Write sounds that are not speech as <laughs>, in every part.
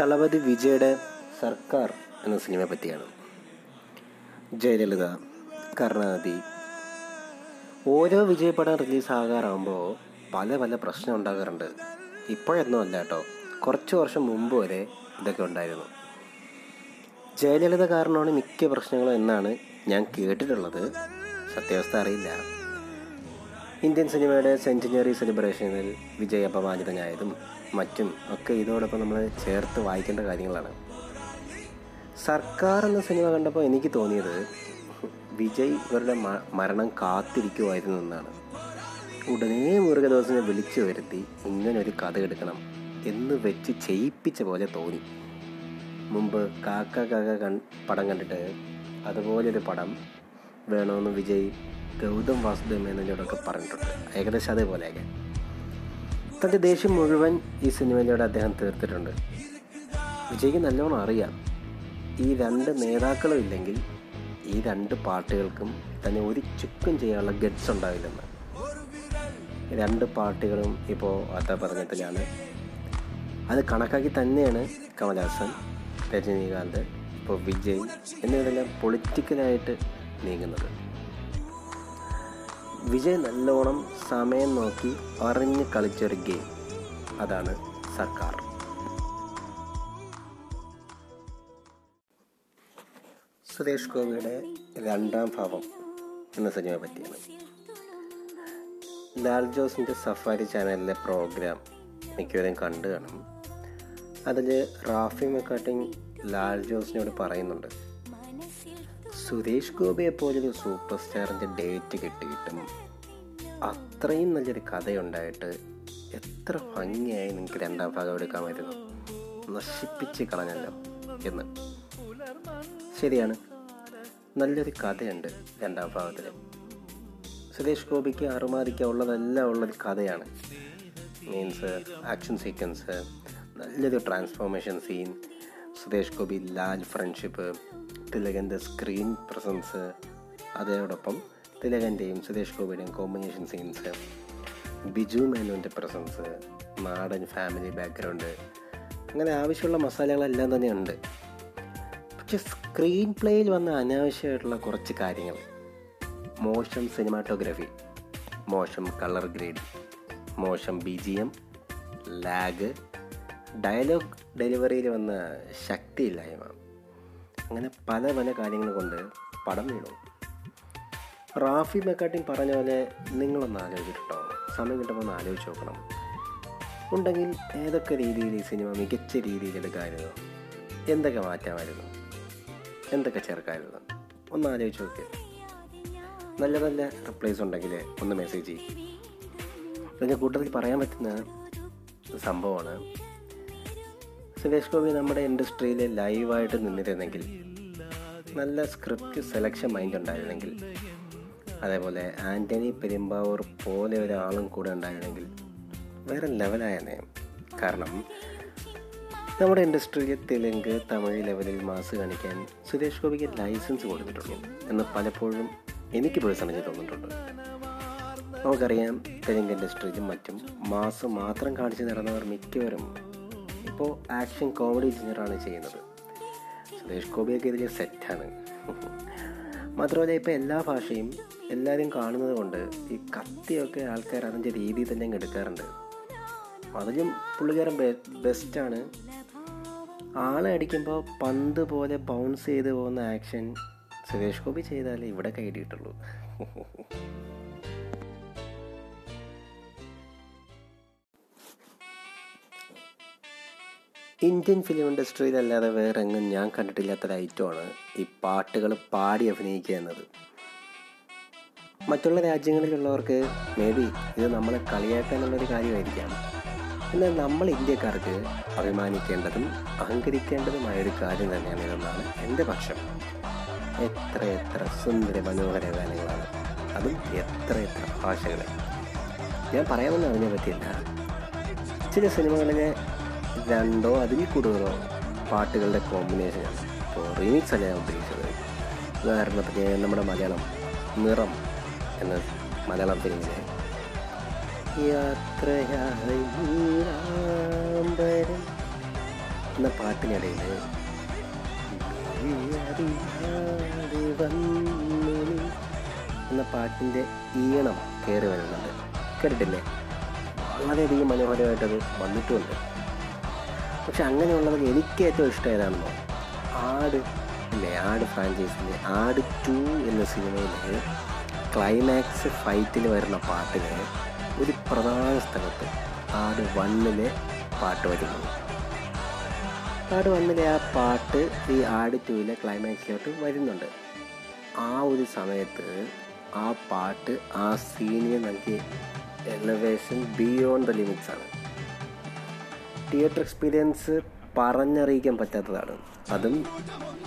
തളപതി വിജയുടെ സർക്കാർ എന്ന സിനിമയെ പറ്റിയാണ്. ജയലളിത കരുണാനിധി. ഓരോ വിജയപടം റിലീസ് ആകാറാകുമ്പോൾ പല പല പ്രശ്നം ഉണ്ടാകാറുണ്ട്. ഇപ്പോഴൊന്നും അല്ല കേട്ടോ. കുറച്ച് വർഷം മുമ്പ് വരെ ഇതൊക്കെ ഉണ്ടായിരുന്നു. ജയലളിത കാരണമാണ് മിക്ക പ്രശ്നങ്ങളും എന്നാണ് ഞാൻ കേട്ടിട്ടുള്ളത്. സത്യാവസ്ഥ അറിയില്ല. ഇന്ത്യൻ സിനിമയുടെ സെഞ്ചുറി സെലിബ്രേഷനിൽ വിജയ് അപമാനിതനായതും മറ്റും ഒക്കെ ഇതോടൊപ്പം നമ്മൾ ചേർത്ത് വായിക്കേണ്ട കാര്യങ്ങളാണ്. സർക്കാർ എന്ന സിനിമ കണ്ടപ്പോൾ എനിക്ക് തോന്നിയത് വിജയ് ഇവരുടെ മരണം കാത്തിരിക്കുമായിരുന്നു എന്നാണ്. ഉടനെ മുരുകദോസിനെ വിളിച്ചു വരുത്തി ഇങ്ങനെ ഒരു കഥ എടുക്കണം എന്ന് വെച്ച് ചെയ്യിപ്പിച്ച പോലെ തോന്നി. മുമ്പ് കാക്ക കാക്ക കൺ പടം കണ്ടിട്ട് അതുപോലൊരു പടം വേണമെന്ന് വിജയ് ഗൗതം വാസുദേവ് മേനോനോടൊക്കെ പറഞ്ഞിട്ടുണ്ട്. ഏകദേശം അതേപോലെയൊക്കെ. തന്റെ ദേഷ്യം മുഴുവൻ ഈ സിനിമയിലൂടെ അദ്ദേഹം തീർത്തിട്ടുണ്ട്. വിജയ്ക്ക് നല്ലോണം അറിയാം. ഈ രണ്ട് നേതാക്കളും ഇല്ലെങ്കിൽ ഈ രണ്ട് പാർട്ടികൾക്കും തന്നെ ഒരു ചുക്കും ചെയ്യാനുള്ള ഗഡ്സ് ഉണ്ടാവില്ലെന്ന്. രണ്ട് പാർട്ടികളും ഇപ്പോൾ അത്ര പറഞ്ഞതിലാണ് അത് കണക്കാക്കി തന്നെയാണ് കമൽഹാസൻ രജനീകാന്ത് ഇപ്പോൾ വിജയ് എന്നിവരെല്ലാം പൊളിറ്റിക്കലായിട്ട് നീങ്ങുന്നത്. വിജയ് നല്ലോണം സമയം നോക്കി അറിഞ്ഞ് കളിച്ചൊരു ഗെയിം. അതാണ് സർക്കാർ. സുരേഷ് ഗോപിയുടെ രണ്ടാം ഭാവം എന്ന സിനിമയെ പറ്റിയാണ്. ലാൽ ജോസിന്റെ സഫാരി ചാനലിലെ പ്രോഗ്രാം മിക്കവരും കണ്ടു കാണും. അതിൽ റാഫി മെക്കാട്ടിങ് ലാൽ ജോസിനോട് പറയുന്നുണ്ട്. സുരേഷ് ഗോപിയെ പോലൊരു സൂപ്പർ സ്റ്റാറിന്റെ ഡേറ്റ് കിട്ടിയിട്ടും അത്രയും നല്ലൊരു കഥയുണ്ടായിട്ട് എത്ര ഭംഗിയായി നിങ്ങൾക്ക് രണ്ടാം ഭാഗം എടുക്കാമായിരുന്നു നശിപ്പിച്ച് കളഞ്ഞല്ലോ എന്ന്. ശരിയാണ്. നല്ലൊരു കഥയുണ്ട് രണ്ടാം ഭാഗത്തിൽ സുരേഷ് ഗോപിക്ക് അറുമാദിക്കാൻ ഉള്ളതെല്ലാം ഉള്ളൊരു കഥയാണ്. മീൻസ് ആക്ഷൻ സീക്വൻസ് നല്ലൊരു transformation scene Suresh Gopi Lal friendship തിലകന്റെ screen presence അതോടൊപ്പം തിലകന്റെയും സുരേഷ് ഗോപിയുടെയും കോമ്പിനേഷൻ സീൻസ് ബിജു മേനോന്റെ പ്രസൻസ് നാടൻ ഫാമിലി ബാക്ക്ഗ്രൗണ്ട് അങ്ങനെ ആവശ്യമുള്ള മസാലകളെല്ലാം തന്നെ ഉണ്ട് പക്ഷെ സ്ക്രീൻ പ്ലേയിൽ വന്ന അനാവശ്യമായിട്ടുള്ള കുറച്ച് കാര്യങ്ങൾ. മോശം സിനിമാറ്റോഗ്രഫി മോശം കളർ ഗ്രേഡ് മോശം B G M lag dialogue ഡെലിവറിയിൽ വന്ന ശക്തിയില്ലായ്മ അങ്ങനെ പല പല കാര്യങ്ങൾ കൊണ്ട് പടം വീണു. റാഫി മെക്കാട്ടിൻ പറഞ്ഞ പോലെ നിങ്ങളൊന്ന് ആലോചിച്ചിട്ടോ സമയം കിട്ടുമ്പോൾ ഒന്ന് ആലോചിച്ച് നോക്കണം. ഉണ്ടെങ്കിൽ ഏതൊക്കെ രീതിയിൽ ഈ സിനിമ മികച്ച രീതിയിൽ എടുക്കാമായിരുന്നു എന്തൊക്കെ മാറ്റാമായിരുന്നു? എന്തൊക്കെ ചേർക്കാമായിരുന്നു ഒന്ന് ആലോചിച്ച് നോക്കി. നല്ല നല്ല റിപ്ലൈസ് ഉണ്ടെങ്കിൽ ഒന്ന് മെസ്സേജ് ചെയ്യും. അതിന്റെ കൂട്ടത്തിൽ പറയാൻ പറ്റുന്ന സംഭവമാണ് സുരേഷ് ഗോപി നമ്മുടെ ഇൻഡസ്ട്രിയിൽ ലൈവായിട്ട് നിന്നിരുന്നെങ്കിൽ നല്ല സ്ക്രിപ്റ്റ് സെലക്ഷൻ മൈൻഡ് ഉണ്ടായിരുന്നെങ്കിൽ അതേപോലെ ആന്റണി പെരുമ്പാവൂർ പോലെ ഒരാളും കൂടെ ഉണ്ടായിരുന്നെങ്കിൽ വേറെ ലെവലായനെ കാരണം നമ്മുടെ ഇൻഡസ്ട്രിയിൽ തെലുങ്ക് തമിഴ് ലെവലിൽ മാസ് കാണിക്കാൻ സുരേഷ് ഗോപിക്ക് ലൈസൻസ് കൊടുത്തിട്ടുള്ളൂ എന്ന് പലപ്പോഴും എനിക്ക് പേഴ്സണലി തോന്നിയിട്ടുണ്ട്. നമുക്കറിയാം തെലുങ്ക് ഇൻഡസ്ട്രിയിലും മറ്റും മാസ് മാത്രം കാണിച്ചു നടന്നവർ മിക്കവരും ഇപ്പോൾ ആക്ഷൻ കോമഡി ജനറാണ് ചെയ്യുന്നത്. സുരേഷ് ഗോപിയൊക്കെ ഇതിൽ സെറ്റാണ്. മാത്രമല്ല ഇപ്പോൾ എല്ലാ ഭാഷയും എല്ലാവരും കാണുന്നത് കൊണ്ട് ഈ കത്തിയൊക്കെ ആൾക്കാർ അതിന്റെ രീതിയിൽ തന്നെ എടുക്കാറുണ്ട്. അതിലും പുള്ളിക്കാരൻ ബെസ്റ്റാണ്. ആളെ അടിക്കുമ്പോൾ പന്ത് പോലെ ബൗൺസ് ചെയ്ത് പോകുന്ന ആക്ഷൻ സുരേഷ് ഗോപി ചെയ്താലേ ഇവിടെ കൈയിട്ടിട്ടുള്ളൂ ഇന്ത്യൻ ഫിലിം ഇൻഡസ്ട്രിയിലല്ലാതെ വേറെ എങ്ങും ഞാൻ കണ്ടിട്ടില്ലാത്തൊരു ഐറ്റമാണ് ഈ പാട്ടുകൾ പാടി അഭിനയിക്കുക എന്നത്. മറ്റുള്ള രാജ്യങ്ങളിലുള്ളവർക്ക് മേ ബി ഇത് നമ്മളെ കളിയാക്കാനുള്ളൊരു കാര്യമായിരിക്കാം. എന്നാൽ നമ്മൾ ഇന്ത്യക്കാർക്ക് അഭിമാനിക്കേണ്ടതും അഹങ്കരിക്കേണ്ടതുമായ ഒരു കാര്യം തന്നെയാണ് ഇതെന്നാണ് എന്റെ പക്ഷം. എത്ര എത്ര സുന്ദര മനോഹര ഗാനങ്ങളാണ്. അതും എത്ര എത്ര ഭാഷകളെ. ഞാൻ പറയാമെന്ന് അതിനെ പറ്റിയില്ല ചില സിനിമകളിലെ രണ്ടോ അതിൽ കൂടുതലോ പാട്ടുകളുടെ കോമ്പിനേഷനാണ് ഇപ്പോൾ റീമിക്സ് അല്ല ഞാൻ ഉദ്ദേശിച്ചത്? ഉദാഹരണത്തിന് നമ്മുടെ മലയാളം നിറം എന്ന മലയാളം ഫിലിമിലെ എന്ന പാട്ടിനിടയിൽ എന്ന പാട്ടിന്റെ ഈണം കയറി വരുന്നുണ്ട്. കേട്ടിട്ടില്ലേ? വളരെയധികം മനോഹരമായിട്ടത് വന്നിട്ടുമുണ്ട് പക്ഷെ അങ്ങനെയുള്ളത് എനിക്ക് ഏറ്റവും ഇഷ്ടം ഏതാണെന്നോ? ആട് അല്ലേ? ആട് ഫ്രാഞ്ചൈസിന്റെ ആട് ടു എന്ന സിനിമയിൽ ക്ലൈമാക്സ് ഫൈറ്റിൽ വരുന്ന പാട്ടിന് ഒരു പ്രധാന സ്ഥലത്ത് ആട് വണ്ണിലെ പാട്ട് വരുന്നു. ആട് വണ്ണിലെ ആ പാട്ട് ഈ ആട് ടൂവിലെ ക്ലൈമാക്സിലോട്ട് വരുന്നുണ്ട്. ആ ഒരു സമയത്ത് ആ പാട്ട് ആ സീനിന് നൽകിയ എലവേഷൻ ബിയോണ്ട് ദ ലിമിറ്റ്സ് ആണ്. തിയേറ്റർ എക്സ്പീരിയൻസ് പറഞ്ഞറിയിക്കാൻ പറ്റാത്തതാണ്. അതും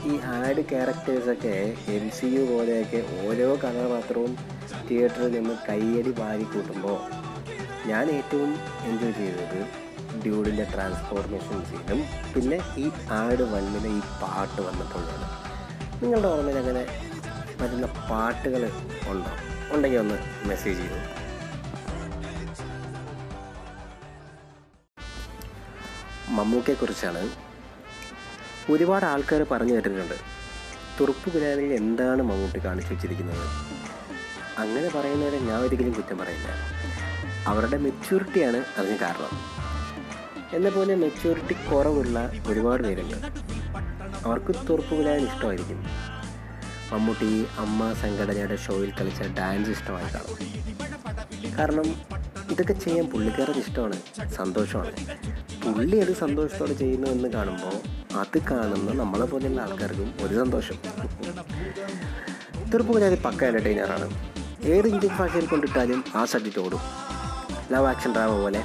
ഈ ആഡ് ക്യാരക്ടേഴ്സൊക്കെ എം സി യു പോലെയൊക്കെ ഓരോ കഥാപാത്രവും തിയേറ്ററിൽ നിന്ന് കയ്യടി വാരി കൂട്ടുമ്പോൾ ഞാൻ ഏറ്റവും എൻജോയ് ചെയ്തത് ഡ്യൂഡിന്റെ ട്രാൻസ്ഫോർമേഷൻ സീനും പിന്നെ ഈ ആഡ് വണ്ണിലെ ഈ പാട്ട് വന്നപ്പോഴാണ്. നിങ്ങളുടെ ഓർമ്മയിൽ അങ്ങനെ വരുന്ന പാട്ടുകൾ ഉണ്ടോ? ഉണ്ടെങ്കിൽ ഒന്ന് മെസ്സേജ് ചെയ്യൂ. മമ്മൂക്കയെക്കുറിച്ചാണ് ഒരുപാട് ആൾക്കാർ പറഞ്ഞു കേട്ടിട്ടുണ്ട്. തുറുപ്പ് ഗുലാനിൽ എന്താണ് മമ്മൂട്ടി കാണിച്ചു വെച്ചിരിക്കുന്നത്? അങ്ങനെ പറയുന്നവരെ ഞാൻ ഒരിക്കലും കുറ്റം പറയില്ല. അവരുടെ മെച്യൂരിറ്റിയാണ് അതിന് കാരണം. എന്നെ പോലെ മെച്യൂരിറ്റി കുറവുള്ള ഒരുപാട് പേരുണ്ട്. അവർക്ക് തുറപ്പ് ഗുലാൻ ഇഷ്ടമായിരിക്കും. മമ്മൂട്ടി അമ്മ സംഘടനയുടെ ഷോയിൽ കളിച്ച ഡാൻസ് ഇഷ്ടമായി കാണും. കാരണം ഇതൊക്കെ ചെയ്യാൻ പുള്ളിക്കാരന് ഇഷ്ടമാണ്. സന്തോഷമാണ്. പുള്ളി അത് സന്തോഷത്തോടെ ചെയ്യുന്നു എന്ന് കാണുമ്പോൾ അത് കാണുന്ന നമ്മളെ പോലെയുള്ള ആൾക്കാർക്കും ഒരു സന്തോഷം. തിരുപ്പുകുലാരി പക്ക എന്റർടൈനറാണ് ഏത് ഇന്ത്യൻ ഭാഷയിൽ കൊണ്ടിട്ടാലും ആ സബ്ജക്റ്റ് ഓടും. ലവ് ആക്ഷൻ ഡ്രാമ പോലെ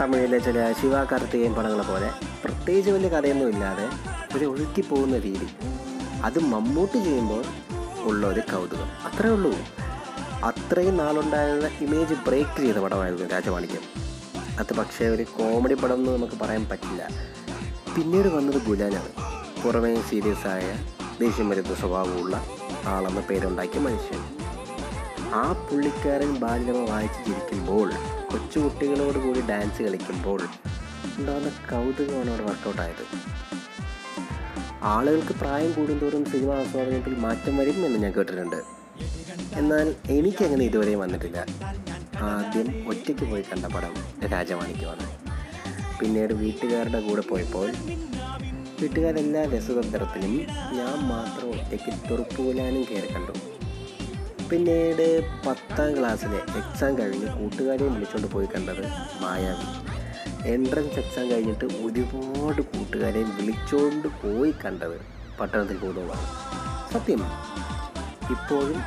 തമിഴിലെ ചില ശിവ കാർത്തികേയൻ പടങ്ങളെ പോലെ പ്രത്യേകിച്ച് വലിയ കഥയൊന്നും ഇല്ലാതെ ഒരു ഒഴുക്കി പോകുന്ന രീതി. അത് മമ്മൂട്ടി ചെയ്യുമ്പോൾ ഉള്ള ഒരു കൗതുകം. അത്രേ ഉള്ളൂ. അത്രയും നാളുണ്ടായിരുന്ന ഇമേജ് ബ്രേക്ക് ചെയ്ത പടമായിരുന്നു രാജമാണിക്യം. അത് പക്ഷേ ഒരു കോമഡി പടം എന്ന് നമുക്ക് പറയാൻ പറ്റില്ല. പിന്നീട് വന്നത് ഗുലാനാണ് പുറമേ സീരിയസ് ആയ ദേഷ്യം വരുന്ന സ്വഭാവമുള്ള ആളെന്ന പേരുണ്ടാക്കിയ മനുഷ്യൻ. ആ പുള്ളിക്കാരൻ ബാല്യമ വായിച്ച് ചിരിക്കുമ്പോൾ കൊച്ചുകുട്ടികളോട് കൂടി ഡാൻസ് കളിക്കുമ്പോൾ ഉണ്ടാകുന്ന കൗതുകമാണ് അവിടെ വർക്കൗട്ടായത്. ആളുകൾക്ക് പ്രായം കൂടുന്തോറും സിനിമ ആസ്വാദനത്തിൽ മാറ്റം വരും എന്ന് ഞാൻ കേട്ടിട്ടുണ്ട്. എന്നാൽ എനിക്കങ്ങനെ ഇതുവരെയും വന്നിട്ടില്ല. ആദ്യം ഒറ്റയ്ക്ക് പോയി കണ്ട പടം രാജമാണിക്യമാണ് പിന്നീട് വീട്ടുകാരുടെ കൂടെ പോയപ്പോൾ വീട്ടുകാരെല്ലാ രസതന്ത്രത്തിലും ഞാൻ മാത്രം ഒറ്റയ്ക്ക് തുറപ്പുകൂലാനും കയറി കണ്ടു. പിന്നീട് പത്താം ക്ലാസ്സിലെ എക്സാം കഴിഞ്ഞ് കൂട്ടുകാരെയും വിളിച്ചുകൊണ്ട് പോയി കണ്ടത് മായാവി. എൻട്രൻസ് എക്സാം കഴിഞ്ഞിട്ട് ഒരുപാട് കൂട്ടുകാരെയും വിളിച്ചുകൊണ്ട് പോയി കണ്ടത് പട്ടണത്തിൽ പോകുന്നതാണ് സത്യം ഇപ്പോഴും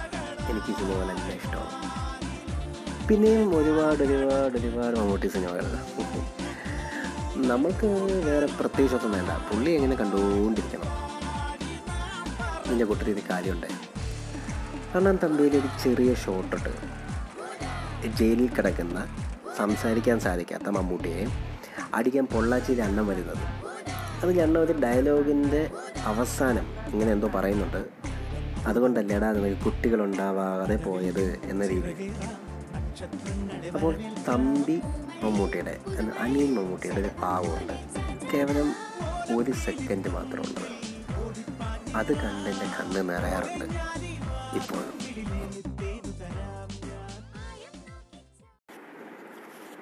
എനിക്ക് സിനിമ നല്ല ഇഷ്ടമാണ്. പിന്നെയും ഒരുപാട് ഒരുപാട് ഒരുപാട് മമ്മൂട്ടി സിനിമകളുണ്ട്. നമുക്ക് വേറെ പ്രത്യേകിച്ചൊന്നും വേണ്ട. പുള്ളി എങ്ങനെ കണ്ടുകൊണ്ടിരിക്കണം? നിന്റെ കൂട്ടത്തിൽ ഇത് കാര്യമുണ്ട്. കാരണം തമ്പിയിൽ ഒരു ചെറിയ ഷോട്ടിട്ട് ജയിലിൽ കിടക്കുന്ന സംസാരിക്കാൻ സാധിക്കാത്ത മമ്മൂട്ടിയെ അടിക്കാൻ പൊള്ളാച്ചി അണ്ണം വരുന്നത്. അത് ഞണ്ണ ഒരു ഡയലോഗിന്റെ അവസാനം ഇങ്ങനെ എന്തോ പറയുന്നുണ്ട്. അതുകൊണ്ടല്ലേടാ കുട്ടികളുണ്ടാവാതെ പോയത് എന്ന രീതി. അപ്പോൾ തമ്പി മമ്മൂട്ടിയുടെ അനിയൻ മമ്മൂട്ടിയുടെ ഒരു പാവമുണ്ട്. കേവലം ഒരു സെക്കൻഡ് മാത്രമുണ്ട് അത് കണ്ട് എന്റെ കണ്ണ് നിറയാറുണ്ട് ഇപ്പോഴും.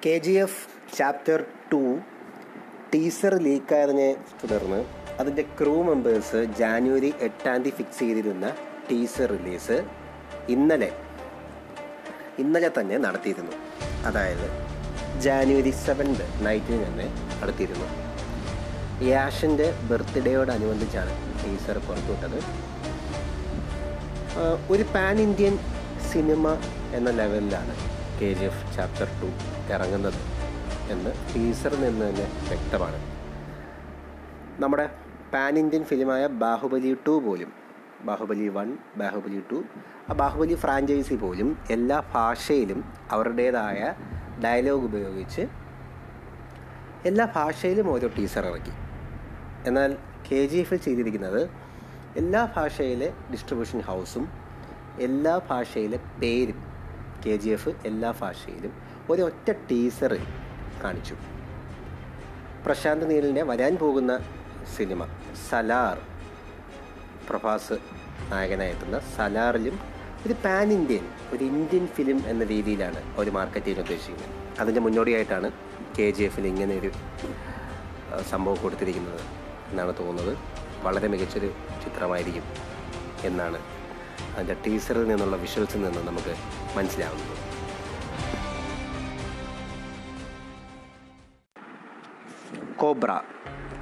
K G F chapter two teaser ലീക്കായതിനെ തുടർന്ന് അതിന്റെ ക്രൂ മെമ്പേഴ്സ് ജാനുവരി എട്ടാം തീയതി ഫിക്സ് ചെയ്തിരുന്ന ടീസർ റിലീസ് ഇന്നലെ ഇന്നലെ തന്നെ നടത്തിയിരുന്നു. അതായത് ജാനുവരി സെവൻത് നൈറ്റിന് തന്നെ നടത്തിയിരുന്നു. യാഷിന്റെ ബർത്ത്ഡേയോടനുബന്ധിച്ചാണ് ടീസർ പുറത്തുവിട്ടത്. ഒരു പാൻ ഇന്ത്യൻ സിനിമ എന്ന ലെവലിലാണ് K G F chapter two ഇറങ്ങുന്നത് എന്ന് ടീസറിൽ നിന്ന് തന്നെ വ്യക്തമാണ്. നമ്മുടെ പാൻ ഇന്ത്യൻ ഫിലിമായ ബാഹുബലി ടു പോലും ബാഹുബലി വൺ ബാഹുബലി ടു. ആ ബാഹുബലി ഫ്രാഞ്ചൈസി പോലും എല്ലാ ഭാഷയിലും അവരുടേതായ ഡയലോഗ് ഉപയോഗിച്ച് എല്ലാ ഭാഷയിലും ഓരോ ടീസർ ഇറക്കി. എന്നാൽ കെ ജി എഫിൽ ചെയ്തിരിക്കുന്നത് എല്ലാ ഭാഷയിലെ ഡിസ്ട്രിബ്യൂഷൻ ഹൗസും എല്ലാ ഭാഷയിലെ പേരും കെ ജി എഫ് എല്ലാ ഭാഷയിലും ഒരൊറ്റ ടീസർ കാണിച്ചു. പ്രശാന്ത് നീലിന്റെ വരാൻ പോകുന്ന സിനിമ സലാർ പ്രഭാസ് നായകനായെത്തുന്ന സലാറിലും ഒരു പാൻ ഇന്ത്യൻ ഒരു ഇന്ത്യൻ ഫിലിം എന്ന രീതിയിലാണ് അവർ മാർക്കറ്റ് ചെയ്യാൻ ഉദ്ദേശിക്കുന്നത്. അതിന്റെ മുന്നോടിയായിട്ടാണ് കെ ജി എഫിൽ ഇങ്ങനെയൊരു ഒരു സംഭവം കൊടുത്തിരിക്കുന്നത് എന്നാണ് തോന്നുന്നത്. വളരെ മികച്ചൊരു ചിത്രമായിരിക്കും എന്നാണ് അതിന്റെ ടീസറിൽ നിന്നുള്ള വിഷ്വൽസിൽ നിന്ന് നമുക്ക് മനസ്സിലാവുന്നത്. കോബ്ര.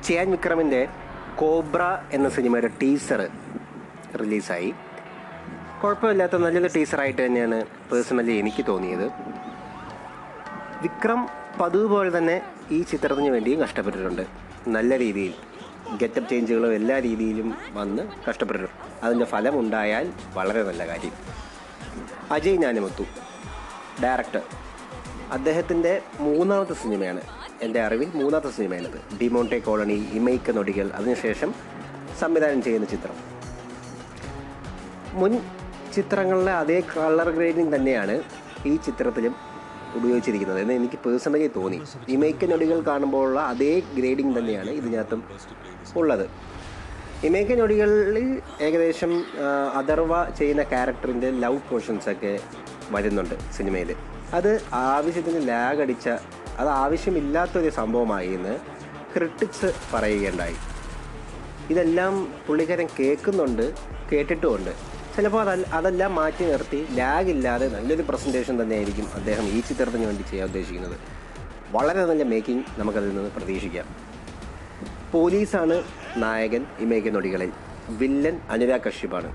ചിയാൻ വിക്രമിന്റെ കോബ്ര എന്ന സിനിമയുടെ ടീസർ റിലീസായി കുഴപ്പമില്ലാത്ത നല്ലൊരു ടീസറായിട്ട് തന്നെയാണ് പേഴ്സണലി എനിക്ക് തോന്നിയത്. വിക്രം പതിവ് പോലെ തന്നെ ഈ ചിത്രത്തിന് വേണ്ടിയും കഷ്ടപ്പെട്ടിട്ടുണ്ട്. നല്ല രീതിയിൽ ഗെറ്റപ്പ് ചേഞ്ചുകളും എല്ലാ രീതിയിലും വന്ന് കഷ്ടപ്പെട്ടിട്ടുണ്ട്. അതിന്റെ ഫലം ഉണ്ടായാൽ വളരെ നല്ല കാര്യം. അജയ് ഞാനുമൊത്തു ഡയറക്ടർ അദ്ദേഹത്തിന്റെ മൂന്നാമത്തെ സിനിമയാണ്. എന്റെ അറിവിൽ മൂന്നാമത്തെ സിനിമയാണിത്. ഡിമോണ്ടെ കോളനി ഇമൈക്ക നൊടികൾ. അതിനുശേഷം സംവിധാനം ചെയ്യുന്ന ചിത്രം. മുൻ ചിത്രങ്ങളിലെ അതേ കളർ ഗ്രേഡിംഗ് തന്നെയാണ് ഈ ചിത്രത്തിലും ഉപയോഗിച്ചിരിക്കുന്നത്. എന്ന് എനിക്ക് പേഴ്സണലി തോന്നി. ഇമൈക്ക നൊടികൾ കാണുമ്പോഴുള്ള അതേ ഗ്രേഡിംഗ് തന്നെയാണ് ഇതിനകത്തും ഉള്ളത്. ഇമൈക്ക നൊടികളിൽ ഏകദേശം അഥർവ ചെയ്യുന്ന ക്യാരക്ടറിന്റെ ലവ് പോർഷൻസൊക്കെ വരുന്നുണ്ട് സിനിമയിൽ അത് ആവശ്യത്തിന് ലാഗ് അടിച്ച അത് ആവശ്യമില്ലാത്തൊരു സംഭവമായി എന്ന് ക്രിട്ടിക്സ് പറയുകയുണ്ടായി. ഇതെല്ലാം പുള്ളിക്കാരൻ കേൾക്കുന്നുണ്ട് കേട്ടിട്ടുമുണ്ട്. ചിലപ്പോൾ അതല്ല അതെല്ലാം മാറ്റി നിർത്തി ലാഗ് ഇല്ലാതെ നല്ലൊരു പ്രസന്റേഷൻ തന്നെയായിരിക്കും അദ്ദേഹം ഈ ചിത്രത്തിന് വേണ്ടി ചെയ്യാൻ ഉദ്ദേശിക്കുന്നത്. വളരെ നല്ല മേക്കിംഗ് നമുക്കതിൽ നിന്ന് പ്രതീക്ഷിക്കാം. പോലീസാണ് നായകൻ ഈ ഇമേക നൊടികളിൽ വില്ലൻ അനുരാഗ് കശ്യപാണ്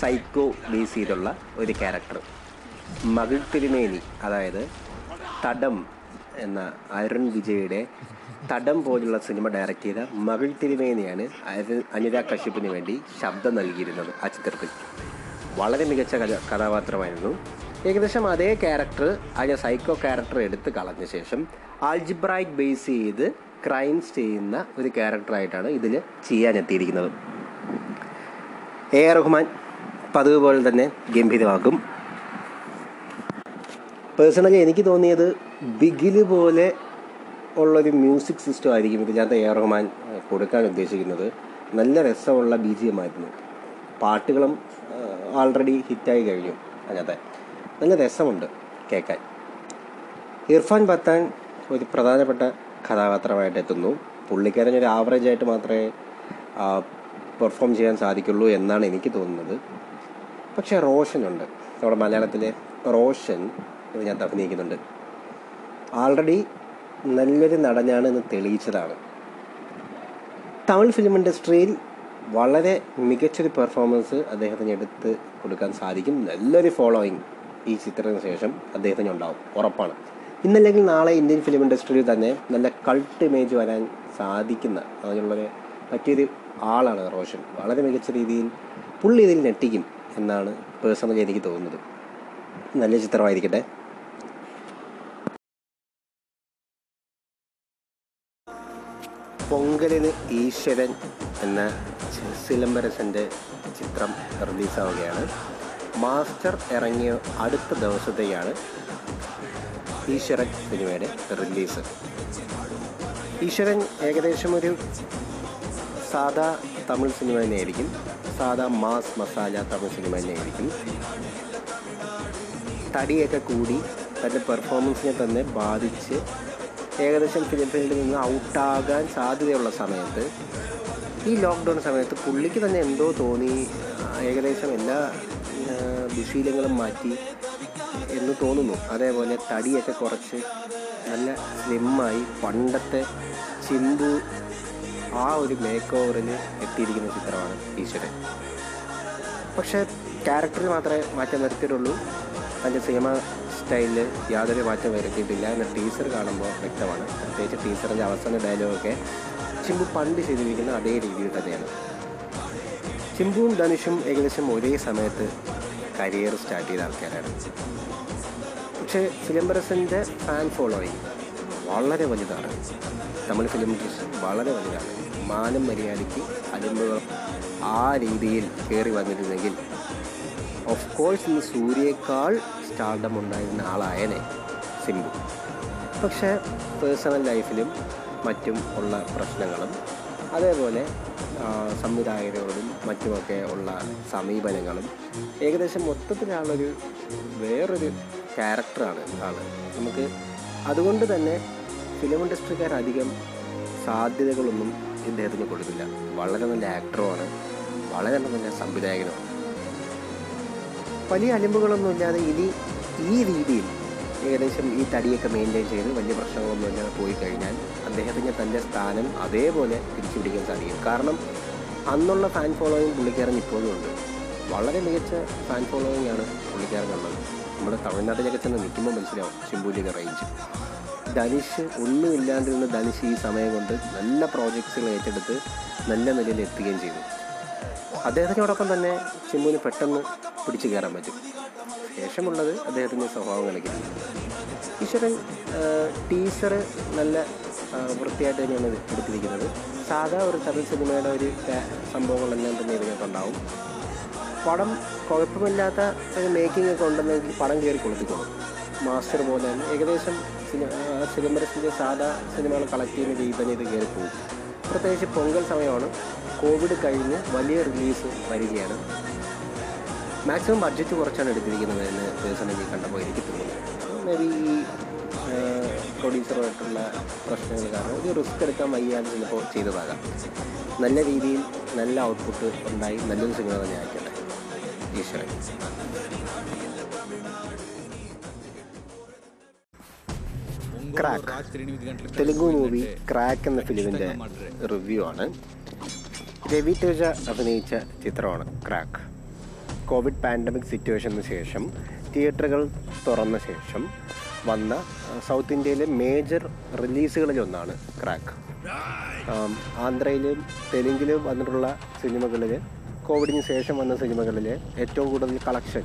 സൈക്കോ ബേസ് ചെയ്തുള്ള ഒരു ക്യാരക്ടർ മകൾ തിരുമേനി അതായത് തടം എന്ന അരുൺ വിജയുടെ തടം പോലുള്ള സിനിമ ഡയറക്റ്റ് ചെയ്ത മകൾ തിരുമേനിയാണ് അരു- കശ്യപ്പിന് വേണ്ടി ശബ്ദം നൽകിയിരുന്നത് ആ ചിത്രത്തിൽ. വളരെ മികച്ച കഥ കഥാപാത്രമായിരുന്നു. ഏകദേശം അതേ ക്യാരക്ടർ അതിന്റെ സൈക്കോ ക്യാരക്ടർ എടുത്ത് കളഞ്ഞ ശേഷം ആൾജിബ്രായിക് ബേസ് ചെയ്ത് ക്രൈംസ് ചെയ്യുന്ന ഒരു ക്യാരക്ടറായിട്ടാണ് ഇതിൽ ചെയ്യാനെത്തിയിരിക്കുന്നത് എ ആർ റഹ്മാൻ പതിവ് പോലെ തന്നെ ഗംഭീരമാക്കും. പേഴ്സണലി എനിക്ക് തോന്നിയത് ബിഗിൽ പോലെ ഉള്ളൊരു മ്യൂസിക് സിസ്റ്റം ആയിരിക്കും ഇതിനകത്ത് എ റഹ്മാൻ കൊടുക്കാൻ ഉദ്ദേശിക്കുന്നത്. നല്ല രസമുള്ള ബി ജി എം ആയിരുന്നു പാട്ടുകളും ആൾറെഡി ഹിറ്റായി കഴിഞ്ഞു അതിനകത്തെ. നല്ല രസമുണ്ട് കേൾക്കാൻ. ഇർഫാൻ പത്താൻ ഒരു പ്രധാനപ്പെട്ട കഥാപാത്രമായിട്ട് എത്തുന്നു. പുള്ളിക്കാരൻ ഒരു ആവറേജ് ആയിട്ട് മാത്രമേ പെർഫോം ചെയ്യാൻ സാധിക്കുള്ളൂ എന്നാണ് എനിക്ക് തോന്നുന്നത്. പക്ഷേ റോഷൻ ഉണ്ട് നമ്മുടെ മലയാളത്തിലെ റോഷൻ ഞാൻ അഭിനയിക്കുന്നുണ്ട്. ആൾറെഡി നല്ലൊരു നടനാണ് എന്ന് തെളിയിച്ചതാണ്. തമിഴ് ഫിലിം ഇൻഡസ്ട്രിയിൽ വളരെ മികച്ചൊരു പെർഫോമൻസ് അദ്ദേഹത്തിന് എടുത്ത് കൊടുക്കാൻ സാധിക്കും. നല്ലൊരു ഫോളോയിങ് ഈ ചിത്രത്തിന് ശേഷം അദ്ദേഹത്തിന് ഉണ്ടാവും ഉറപ്പാണ്. ഇന്നല്ലെങ്കിൽ നാളെ ഇന്ത്യൻ ഫിലിം ഇൻഡസ്ട്രിയിൽ തന്നെ നല്ല കൾട്ട് ഇമേജ് വരാൻ സാധിക്കുന്ന അതിനുള്ളൊരു പറ്റിയൊരു ആളാണ് റോഷൻ. വളരെ മികച്ച രീതിയിൽ പുള്ളി ഇതിൽ ഞെട്ടിക്കും എന്നാണ് പേഴ്സണലി എനിക്ക് തോന്നുന്നത്. നല്ല ചിത്രമായിരിക്കട്ടെ. പൊങ്കലിന് ഈശ്വരൻ എന്ന സിലംബരസന്റെ ചിത്രം റിലീസാവുകയാണ്. മാസ്റ്റർ ഇറങ്ങിയ അടുത്ത ദിവസത്തെയാണ് ഈശ്വരൻ സിനിമയുടെ റിലീസ്. ഈശ്വരൻ ഏകദേശം ഒരു സാധാ തമിഴ് സിനിമ തന്നെയായിരിക്കും. സാധാ മാസ് മസാല തമിഴ് സിനിമ തന്നെയായിരിക്കും. തടിയൊക്കെ കൂടി തന്റെ പെർഫോമൻസിനെ തന്നെ ബാധിച്ച് ഏകദേശം ഫിലിം ഫീൽഡിൽ നിന്ന് ഔട്ടാകാൻ സാധ്യതയുള്ള സമയത്ത് ഈ ലോക്ക്ഡൗൺ സമയത്ത് പുള്ളിക്ക് തന്നെ എന്തോ തോന്നി. ഏകദേശം എല്ലാ ദുശീലങ്ങളും മാറ്റി എന്ന് തോന്നുന്നു. അതേപോലെ തടിയൊക്കെ കുറച്ച് നല്ല സ്ലിമ്മായി പണ്ടത്തെ ചിമ്പു ആ ഒരു മേക്ക് ഓവറിൽ എത്തിയിരിക്കുന്ന ചിത്രമാണ് ഈശ്വരൻ. പക്ഷേ ക്യാരക്ടറിൽ മാത്രമേ മാറ്റം വരുത്തിയിട്ടുള്ളൂ. തന്റെ സിനിമ സ്റ്റൈലിൽ യാതൊരു മാറ്റം വരുത്തിയിട്ടില്ല. എന്ന ടീസർ കാണുമ്പോൾ വ്യക്തമാണ്. പ്രത്യേകിച്ച് ടീസറിന്റെ അവസാന ഡയലോഗൊക്കെ ചിമ്പു പണ്ട് ചെയ്തിരിക്കുന്ന അതേ രീതിയിൽ തന്നെയാണ്. ചിമ്പുവും ധനുഷും ഏകദേശം ഒരേ സമയത്ത് കരിയർ സ്റ്റാർട്ട് ചെയ്ത ആൾക്കാരാണ്. പക്ഷേ ഫിലിംബറസിന്റെ ഫാൻ ഫോളോയിങ് വളരെ വലുതാണ്. തമിഴ് ഫിലിം ഇൻഡസ്ട്രി വളരെ വലുതാണ്. മാനം മര്യാദയ്ക്ക് അലുമ്പുകൾ ആ രീതിയിൽ കയറി വന്നിരുന്നെങ്കിൽ ഓഫ് കോഴ്സ് ഇന്ന് സൂര്യയേക്കാൾ സ്റ്റാർഡം ഉണ്ടായിരുന്ന ആളായനെ സിംബു പക്ഷേ പേഴ്സണൽ ലൈഫിലും മറ്റും ഉള്ള പ്രശ്നങ്ങളും അതേപോലെ സംവിധായകരോടും മറ്റുമൊക്കെ ഉള്ള സമീപനങ്ങളും ഏകദേശം മൊത്തത്തിലാണൊരു വേറൊരു ക്യാരക്ടറാണ് ആൾ നമുക്ക് അതുകൊണ്ട് തന്നെ ഫിലിം ഇൻഡസ്ട്രിക്കാർ അധികം സാധ്യതകളൊന്നും ഇദ്ദേഹത്തിന് കൊടുക്കില്ല വളരെ നല്ല ആക്ടറുമാണ് വളരെ നല്ല സംവിധായകനുമാണ്. വലിയ അലിമ്പുകളൊന്നും ഇല്ലാതെ ഇനി ഈ രീതിയിൽ ഏകദേശം ഈ തടിയൊക്കെ മെയിന്റെയിൻ ചെയ്ത് വലിയ പ്രശ്നങ്ങളൊന്നും ഇല്ലാതെ പോയി കഴിഞ്ഞാൽ അദ്ദേഹത്തിന് തന്റെ സ്ഥാനം അതേപോലെ തിരിച്ചു പിടിക്കാൻ സാധിക്കും. കാരണം അന്നുള്ള ഫാൻ ഫോളോയിങ് പുള്ളിക്കാരൻ ഇപ്പോഴും ഉണ്ട്. വളരെ മികച്ച ഫാൻ ഫോളോയിങ് ആണ് പുള്ളിക്കാരനുള്ളത് നമ്മുടെ തമിഴ്നാട്ടിലൊക്കെ ചെന്ന് നിൽക്കുമ്പോൾ മനസ്സിലാവും ശിമ്പുലിക റേഞ്ച് ധനുഷ് ഒന്നുമില്ലാണ്ടിരുന്ന ധനുഷ് ഈ സമയം കൊണ്ട് നല്ല പ്രോജക്ട്സുകൾ ഏറ്റെടുത്ത് നല്ല നിലയിൽ എത്തുകയും ചെയ്തു. അദ്ദേഹത്തിനോടൊപ്പം തന്നെ ചിമ്മുവിന് പെട്ടെന്ന് പിടിച്ചു കയറാൻ പറ്റും. ശേഷമുള്ളത് അദ്ദേഹത്തിന്റെ സ്വഭാവം കളിക്കുന്നത് ഈശ്വരൻ ടീച്ചർ നല്ല വൃത്തിയായിട്ട് തന്നെയാണ് എടുത്തിരിക്കുന്നത്. സാധാ ഒരു തമിഴ് സിനിമയുടെ ഒരു സംഭവങ്ങളെല്ലാം തന്നെ ഇതിനകത്തുണ്ടാവും പടം കുഴപ്പമില്ലാത്ത ഒരു മേക്കിംഗ് ഒക്കെ ഉണ്ടെന്നെങ്കിൽ പടം കയറി കൊളുത്തിക്കോളും. മാസ്റ്റർ പോലെ തന്നെ ഏകദേശം സിനിമ സിനിമരസിന്റെ സാധാ സിനിമകൾ കളക്ട് ചെയ്യുന്ന രീതി തന്നെ ഇത് കയറി പോകും. പ്രത്യേകിച്ച് പൊങ്കൽ സമയമാണ്. കോവിഡ് കഴിഞ്ഞ് വലിയ റിലീസ് വരികയാണ്. മാക്സിമം ബഡ്ജറ്റ് കുറച്ചാണ് എടുത്തിരിക്കുന്നത് എന്ന് പേഴ്സണലി കണ്ടപ്പോൾ എനിക്ക് തോന്നുന്നു മേ ബി ഈ പ്രൊഡ്യൂസറുമായിട്ടുള്ള പ്രശ്നങ്ങൾ കാരണം ഒരു റിസ്ക് എടുക്കാൻ വയ്യാതെ ചിലപ്പോൾ ചെയ്തതാകാം. നല്ല രീതിയിൽ നല്ല ഔട്ട്പുട്ട് ഉണ്ടായി നല്ലൊരു സിനിമ തന്നെ ആയിക്കോട്ടെ. ഈശ്വരൻ. ക്രാക്ക് തെലുങ്ക് മൂവി ക്രാക്ക് എന്ന ഫിലിമിന്റെ റിവ്യൂ ആണ്. രവി തേജ അഭിനയിച്ച ചിത്രമാണ് ക്രാക്ക് കോവിഡ് പാൻഡമിക് സിറ്റുവേഷന് ശേഷം തിയേറ്ററുകൾ തുറന്ന ശേഷം വന്ന സൗത്ത് ഇന്ത്യയിലെ മേജർ റിലീസുകളിലൊന്നാണ് ക്രാക്ക് ആന്ധ്രയിലും തെലുങ്കിലും വന്നിട്ടുള്ള സിനിമകളിൽ കോവിഡിന് ശേഷം വന്ന സിനിമകളിൽ ഏറ്റവും കൂടുതൽ കളക്ഷൻ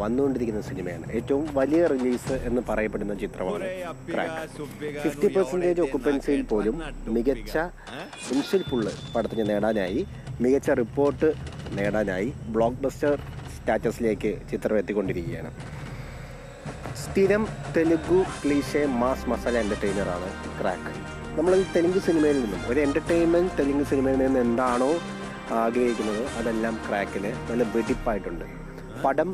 വന്നുകൊണ്ടിരിക്കുന്ന സിനിമയാണ്. ഏറ്റവും വലിയ റിലീസ് എന്ന് പറയപ്പെടുന്ന ചിത്രമാണ് ക്രാക്ക്. ഫിഫ്റ്റി പെർസെന്റേജ് ഒക്കുപ്പൻസിയിൽ പോലും മികച്ച ഇൻഷിൽ പുള്ള് പടത്തിന് നേടാനായി മികച്ച റിപ്പോർട്ട് നേടാനായി ബ്ലോക്ക് ബസ്റ്റർ സ്റ്റാറ്റസിലേക്ക് ചിത്രം എത്തിക്കൊണ്ടിരിക്കുകയാണ്. സ്ഥിരം തെലുഗു ക്ലീഷെ മാസ് മസാല എന്റർടൈനറാണ് ക്രാക്ക്. നമ്മൾ തെലുങ്ക് സിനിമയിൽ നിന്നും ഒരു എന്റർടൈൻമെന്റ് തെലുങ്ക് സിനിമയിൽ നിന്ന് എന്താണോ ആഗ്രഹിക്കുന്നത് അതെല്ലാം ക്രാക്കിന് നല്ല വെടിപ്പായിട്ടുണ്ട്. പടം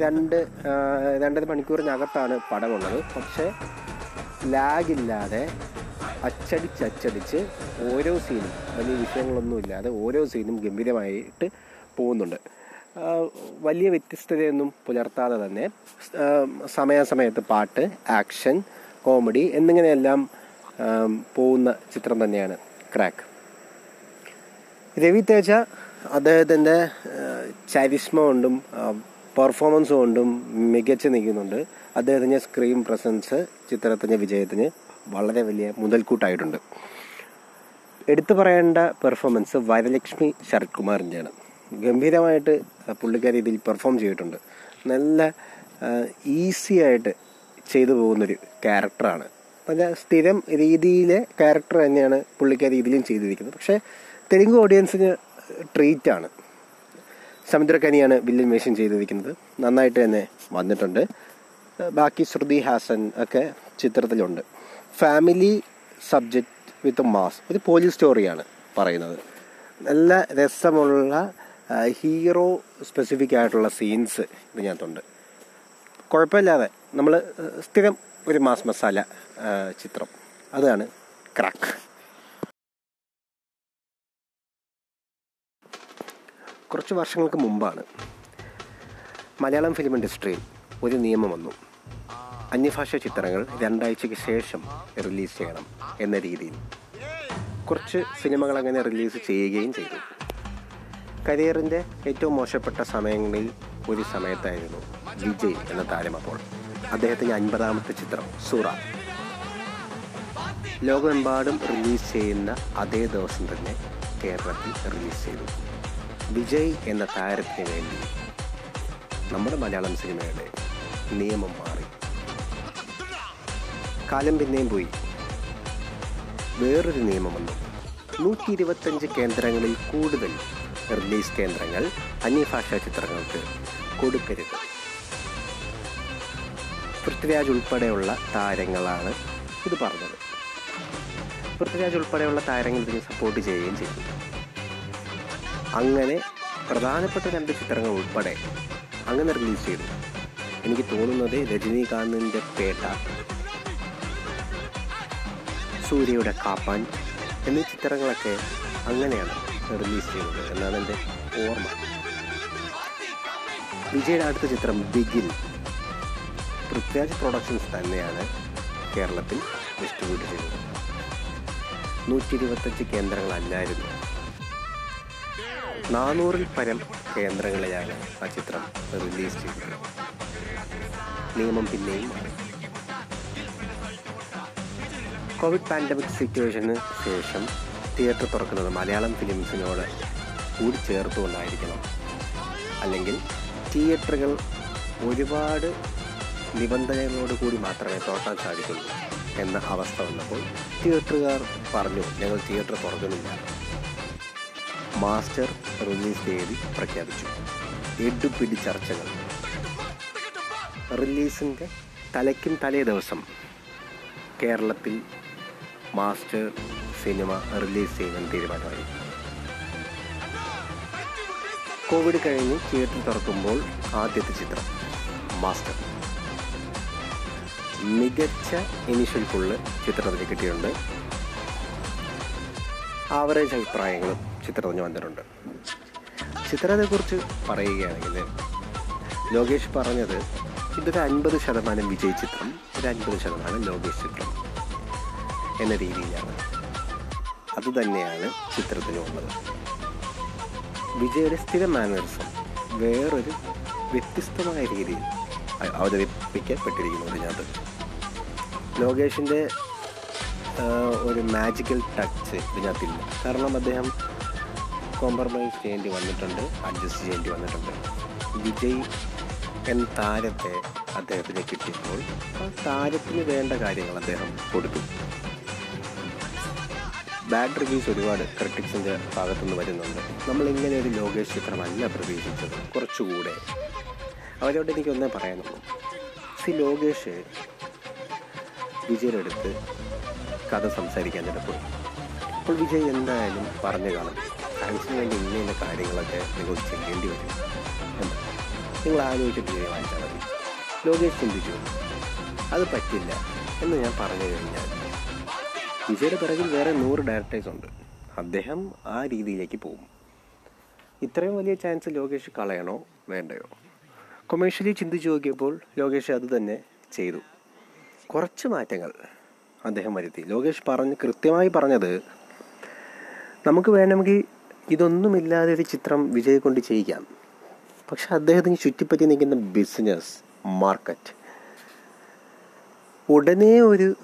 രണ്ട് രണ്ടര മണിക്കൂറിനകത്താണ് പടമുള്ളത്. പക്ഷേ ലാഗില്ലാതെ അച്ചടിച്ച് അച്ചടിച്ച് ഓരോ സീനും വലിയ വിഷയങ്ങളൊന്നും ഇല്ലാതെ ഓരോ സീനും ഗംഭീരമായിട്ട് പോകുന്നുണ്ട്. വലിയ വ്യത്യസ്തതയൊന്നും പുലർത്താതെ തന്നെ സമയാസമയത്ത് പാട്ട് ആക്ഷൻ കോമഡി എന്നിങ്ങനെയെല്ലാം പോകുന്ന ചിത്രം തന്നെയാണ് ക്രാക്ക്. രവി തേജ അദ്ദേഹത്തിന്റെ ചരിഷ്മ കൊണ്ടും പെർഫോമൻസ് കൊണ്ടും മികച്ച് നിൽക്കുന്നുണ്ട്. അദ്ദേഹത്തിന്റെ സ്ക്രീൻ പ്രസൻസ് ചിത്രത്തിന്റെ വിജയത്തിന് വളരെ വലിയ മുതൽക്കൂട്ടായിട്ടുണ്ട്. എടുത്തു പറയേണ്ട പെർഫോമൻസ് വരലക്ഷ്മി ശരത് കുമാറിന്റെയാണ് ഗംഭീരമായിട്ട് പുള്ളിക്കാരി ഇതിൽ പെർഫോം ചെയ്തിട്ടുണ്ട്. നല്ല ഈസി ആയിട്ട് ചെയ്തു പോകുന്നൊരു ക്യാരക്ടറാണ് നല്ല സ്ഥിരം രീതിയിലെ ക്യാരക്ടർ തന്നെയാണ് പുള്ളിക്കാരി ഇതിലും ചെയ്തിരിക്കുന്നത്. പക്ഷേ തെലുങ്ക് ഓഡിയൻസിന് ട്രീറ്റാണ് സമുദ്രക്കനിയാണ് വില്ലൻ വേഷം ചെയ്തിരിക്കുന്നത്. നന്നായിട്ട് തന്നെ വന്നിട്ടുണ്ട്. ബാക്കി ശ്രുതി ഹാസൻ ഒക്കെ ചിത്രത്തിലുണ്ട്. ഫാമിലി സബ്ജക്റ്റ് വിത്ത് മാസ് ഒരു പോലീസ് സ്റ്റോറിയാണ് പറയുന്നത്. നല്ല രസമുള്ള ഹീറോ സ്പെസിഫിക് ആയിട്ടുള്ള സീൻസ് ഇതിനകത്തുണ്ട്. കുഴപ്പമില്ലാതെ നമ്മൾ സ്ഥിരം ഒരു മാസ് മസാല ചിത്രം. അതാണ് ക്രാക്ക് കുറച്ച് വർഷങ്ങൾക്ക് മുമ്പാണ് മലയാളം ഫിലിം ഇൻഡസ്ട്രിയിൽ ഒരു നിയമം വന്നു. അന്യഭാഷാ ചിത്രങ്ങൾ രണ്ടാഴ്ചയ്ക്ക് ശേഷം റിലീസ് ചെയ്യണം എന്ന രീതിയിൽ. കുറച്ച് സിനിമകൾ അങ്ങനെ റിലീസ് ചെയ്യുകയും ചെയ്തു. കരിയറിന്റെ ഏറ്റവും മോശപ്പെട്ട സമയങ്ങളിൽ ഒരു സമയത്തായിരുന്നു വിജയ് എന്ന താരം അപ്പോൾ. അദ്ദേഹത്തിന്റെ അൻപതാമത്തെ ചിത്രം സൂറ. ലോകമെമ്പാടും റിലീസ് ചെയ്യുന്ന അതേ ദിവസം തന്നെ കേരളത്തിൽ റിലീസ് ചെയ്തു. വിജയ് എന്ന താരത്തിന് വേണ്ടി നമ്മുടെ മലയാളം സിനിമയുടെ നിയമം മാറി. കാലം പിന്നെയും പോയി. വേറൊരു നിയമം വന്നു. നൂറ്റി ഇരുപത്തഞ്ച് കേന്ദ്രങ്ങളിൽ കൂടുതൽ റിലീസ് കേന്ദ്രങ്ങൾ അന്യഭാഷാ ചിത്രങ്ങൾക്ക് കൊടുക്കരുത്. പൃഥ്വിരാജ് ഉൾപ്പെടെയുള്ള താരങ്ങളാണ് ഇത് പറഞ്ഞത്. പൃഥ്വിരാജ് ഉൾപ്പെടെയുള്ള താരങ്ങൾ ഇതിനെ സപ്പോർട്ട് ചെയ്യുകയും ചെയ്തു. അങ്ങനെ പ്രധാനപ്പെട്ട രണ്ട് ചിത്രങ്ങൾ ഉൾപ്പെടെ അങ്ങനെ റിലീസ് ചെയ്തു. എനിക്ക് തോന്നുന്നത് രജനീകാന്തിന്റെ പേട്ട സൂര്യയുടെ കാപ്പാൻ എന്നീ ചിത്രങ്ങളൊക്കെ അങ്ങനെയാണ് റിലീസ് ചെയ്തത് എന്നാണ് എന്റെ ഓർമ്മ. വിജയുടെ അടുത്ത ചിത്രം ബിഗിൻ പൃഥ്വിരാജ് പ്രൊഡക്ഷൻസ് തന്നെയാണ് കേരളത്തിൽ ഡിസ്ട്രിബ്യൂട്ട് ചെയ്തത്. നൂറ്റി ഇരുപത്തഞ്ച് കേന്ദ്രങ്ങളല്ലായിരുന്നു നാനൂറിൽ പരം കേന്ദ്രങ്ങളിലാണ് ആ ചിത്രം റിലീസ് ചെയ്തത്. നിയമം പിന്നെയും കോവിഡ് പാൻഡമിക് സിറ്റുവേഷന് ശേഷം തിയേറ്റർ തുറക്കുന്നത് മലയാളം ഫിലിംസിനോട് കൂടി ചേർത്തുകൊണ്ടായിരിക്കണം. അല്ലെങ്കിൽ തിയേറ്ററുകൾ ഒരുപാട് നിബന്ധനകളോട് കൂടി മാത്രമേ തുറക്കാൻ സാധിക്കുള്ളൂ എന്ന അവസ്ഥ വന്നപ്പോൾ തിയേറ്ററുകാർ പറഞ്ഞു ഞങ്ങൾ തിയേറ്റർ തുറക്കുന്നില്ല. മാസ്റ്റർ റിലീസ് തീയതി പ്രഖ്യാപിച്ചു. എടുപിടി ചർച്ചകൾ. റിലീസിന്റെ തലയ്ക്കും തലേ ദിവസം കേരളത്തിൽ മാസ്റ്റർ സിനിമ റിലീസ് ചെയ്യാൻ തീരുമാനമായി. കോവിഡ് കഴിഞ്ഞ് തിയേറ്റർ തുറക്കുമ്പോൾ ആദ്യത്തെ ചിത്രം മാസ്റ്റർ. മികച്ച ഇനിഷ്യൽ ഫുള്ള് ചിത്രത്തിന് കിട്ടിയിട്ടുണ്ട്. ആവറേജ് അഭിപ്രായങ്ങളും ചിത്രത്തിന് വന്നിട്ടുണ്ട്. ചിത്രത്തെക്കുറിച്ച് പറയുകയാണെങ്കിൽ ലോകേഷ് പറഞ്ഞത് ഇതൊരു അൻപത് ശതമാനം വിജയ് ചിത്രം ഒരു അൻപത് ശതമാനം ലോകേഷ് ചിത്രം എന്ന രീതിയിലാണ്. അതുതന്നെയാണ് ചിത്രത്തിനുള്ളത് വിജയുടെ സ്ഥിര മാനേഴ്സും വേറൊരു വ്യത്യസ്തമായ രീതിയിൽ അവതരിപ്പിക്കപ്പെട്ടിരിക്കുന്നു ഇതിനകത്ത് ലോകേഷിന്റെ ഒരു മാജിക്കൽ ടച്ച് ഇതിനകത്തില്ല. കാരണം അദ്ദേഹം കോംപ്രമൈസ് ചെയ്യേണ്ടി വന്നിട്ടുണ്ട് അഡ്ജസ്റ്റ് ചെയ്യേണ്ടി വന്നിട്ടുണ്ട്. വിജയ് എൻ താരത്തെ അദ്ദേഹത്തിന് കിട്ടിയപ്പോൾ ആ താരത്തിന് വേണ്ട കാര്യങ്ങൾ അദ്ദേഹം കൊടുത്തു. ബാഡ് റിവ്യൂസ് ഒരുപാട് ക്രിട്ടിക്സിന്റെ ഭാഗത്തുനിന്ന് വരുന്നുണ്ട്. നമ്മൾ ഇങ്ങനെ ഒരു ലോകേഷ് ചിത്രമല്ല പ്രതീക്ഷിച്ചത് കുറച്ചുകൂടെ. അവരോട് എനിക്കൊന്നേ പറയാനുള്ളൂ. സി ലോകേഷ് വിജയുടെ അടുത്ത് കഥ സംസാരിക്കാൻ പോയി അപ്പോൾ വിജയ് എന്തായാലും പറഞ്ഞു കാണും. ഫാൻസിന് വേണ്ടി ഇന്ന ഇന്ന കാര്യങ്ങളൊക്കെ നിങ്ങൾ ചെയ്യേണ്ടി വരും. നിങ്ങൾ ആലോചിച്ചിട്ട് തീരുമാനിച്ചാൽ മതി ലോകേഷ് ചിന്തിച്ചു. അത് പറ്റില്ല എന്ന് ഞാൻ പറഞ്ഞു കഴിഞ്ഞാൽ വിജയുടെ പിറകിൽ വേറെ നൂറ് ഡയറക്ടേഴ്സ് ഉണ്ട്. അദ്ദേഹം ആ രീതിയിലേക്ക് പോകും. ഇത്രയും വലിയ ചാൻസ് ലോകേഷ് കളയണോ? വേണ്ടയോ? കൊമേഴ്ഷ്യലി ചിന്തിച്ചു നോക്കിയപ്പോൾ ലോകേഷ് അത് തന്നെ ചെയ്തു. കുറച്ച് മാറ്റങ്ങൾ അദ്ദേഹം വരുത്തി. ലോകേഷ് പറഞ്ഞ് കൃത്യമായി പറഞ്ഞത് നമുക്ക് വേണമെങ്കിൽ ഇതൊന്നുമില്ലാതെ ഒരു ചിത്രം വിജയ് കൊണ്ട് ചെയ്യിക്കാം. പക്ഷെ അദ്ദേഹത്തിന് ചുറ്റിപ്പറ്റി നിൽക്കുന്ന ബിസിനസ് മാർക്കറ്റ് ഉടനെ ഒരു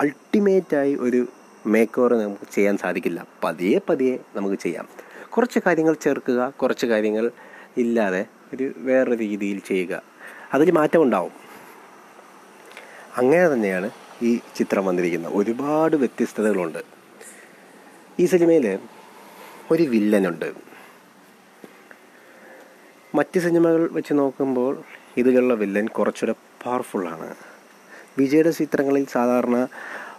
അൾട്ടിമേറ്റായി ഒരു മേക്ക് ഓവർ നമുക്ക് ചെയ്യാൻ സാധിക്കില്ല. പതിയെ പതിയെ നമുക്ക് ചെയ്യാം. കുറച്ച് കാര്യങ്ങൾ ചേർക്കുക കുറച്ച് കാര്യങ്ങൾ ഇല്ലാതെ ഒരു വേറെ രീതിയിൽ ചെയ്യുക. അതിൽ മാറ്റം ഉണ്ടാവും. അങ്ങനെ തന്നെയാണ് ഈ ചിത്രം വന്നിരിക്കുന്നത്. ഒരുപാട് വ്യത്യസ്തതകളുണ്ട്. ഈ സിനിമയിൽ ഒരു വില്ലനുണ്ട്. മറ്റ് സിനിമകൾ വെച്ച് നോക്കുമ്പോൾ ഇതിലുള്ള വില്ലൻ കുറച്ചുകൂടെ പവർഫുള്ളാണ് വിജയുടെ ചിത്രങ്ങളിൽ സാധാരണ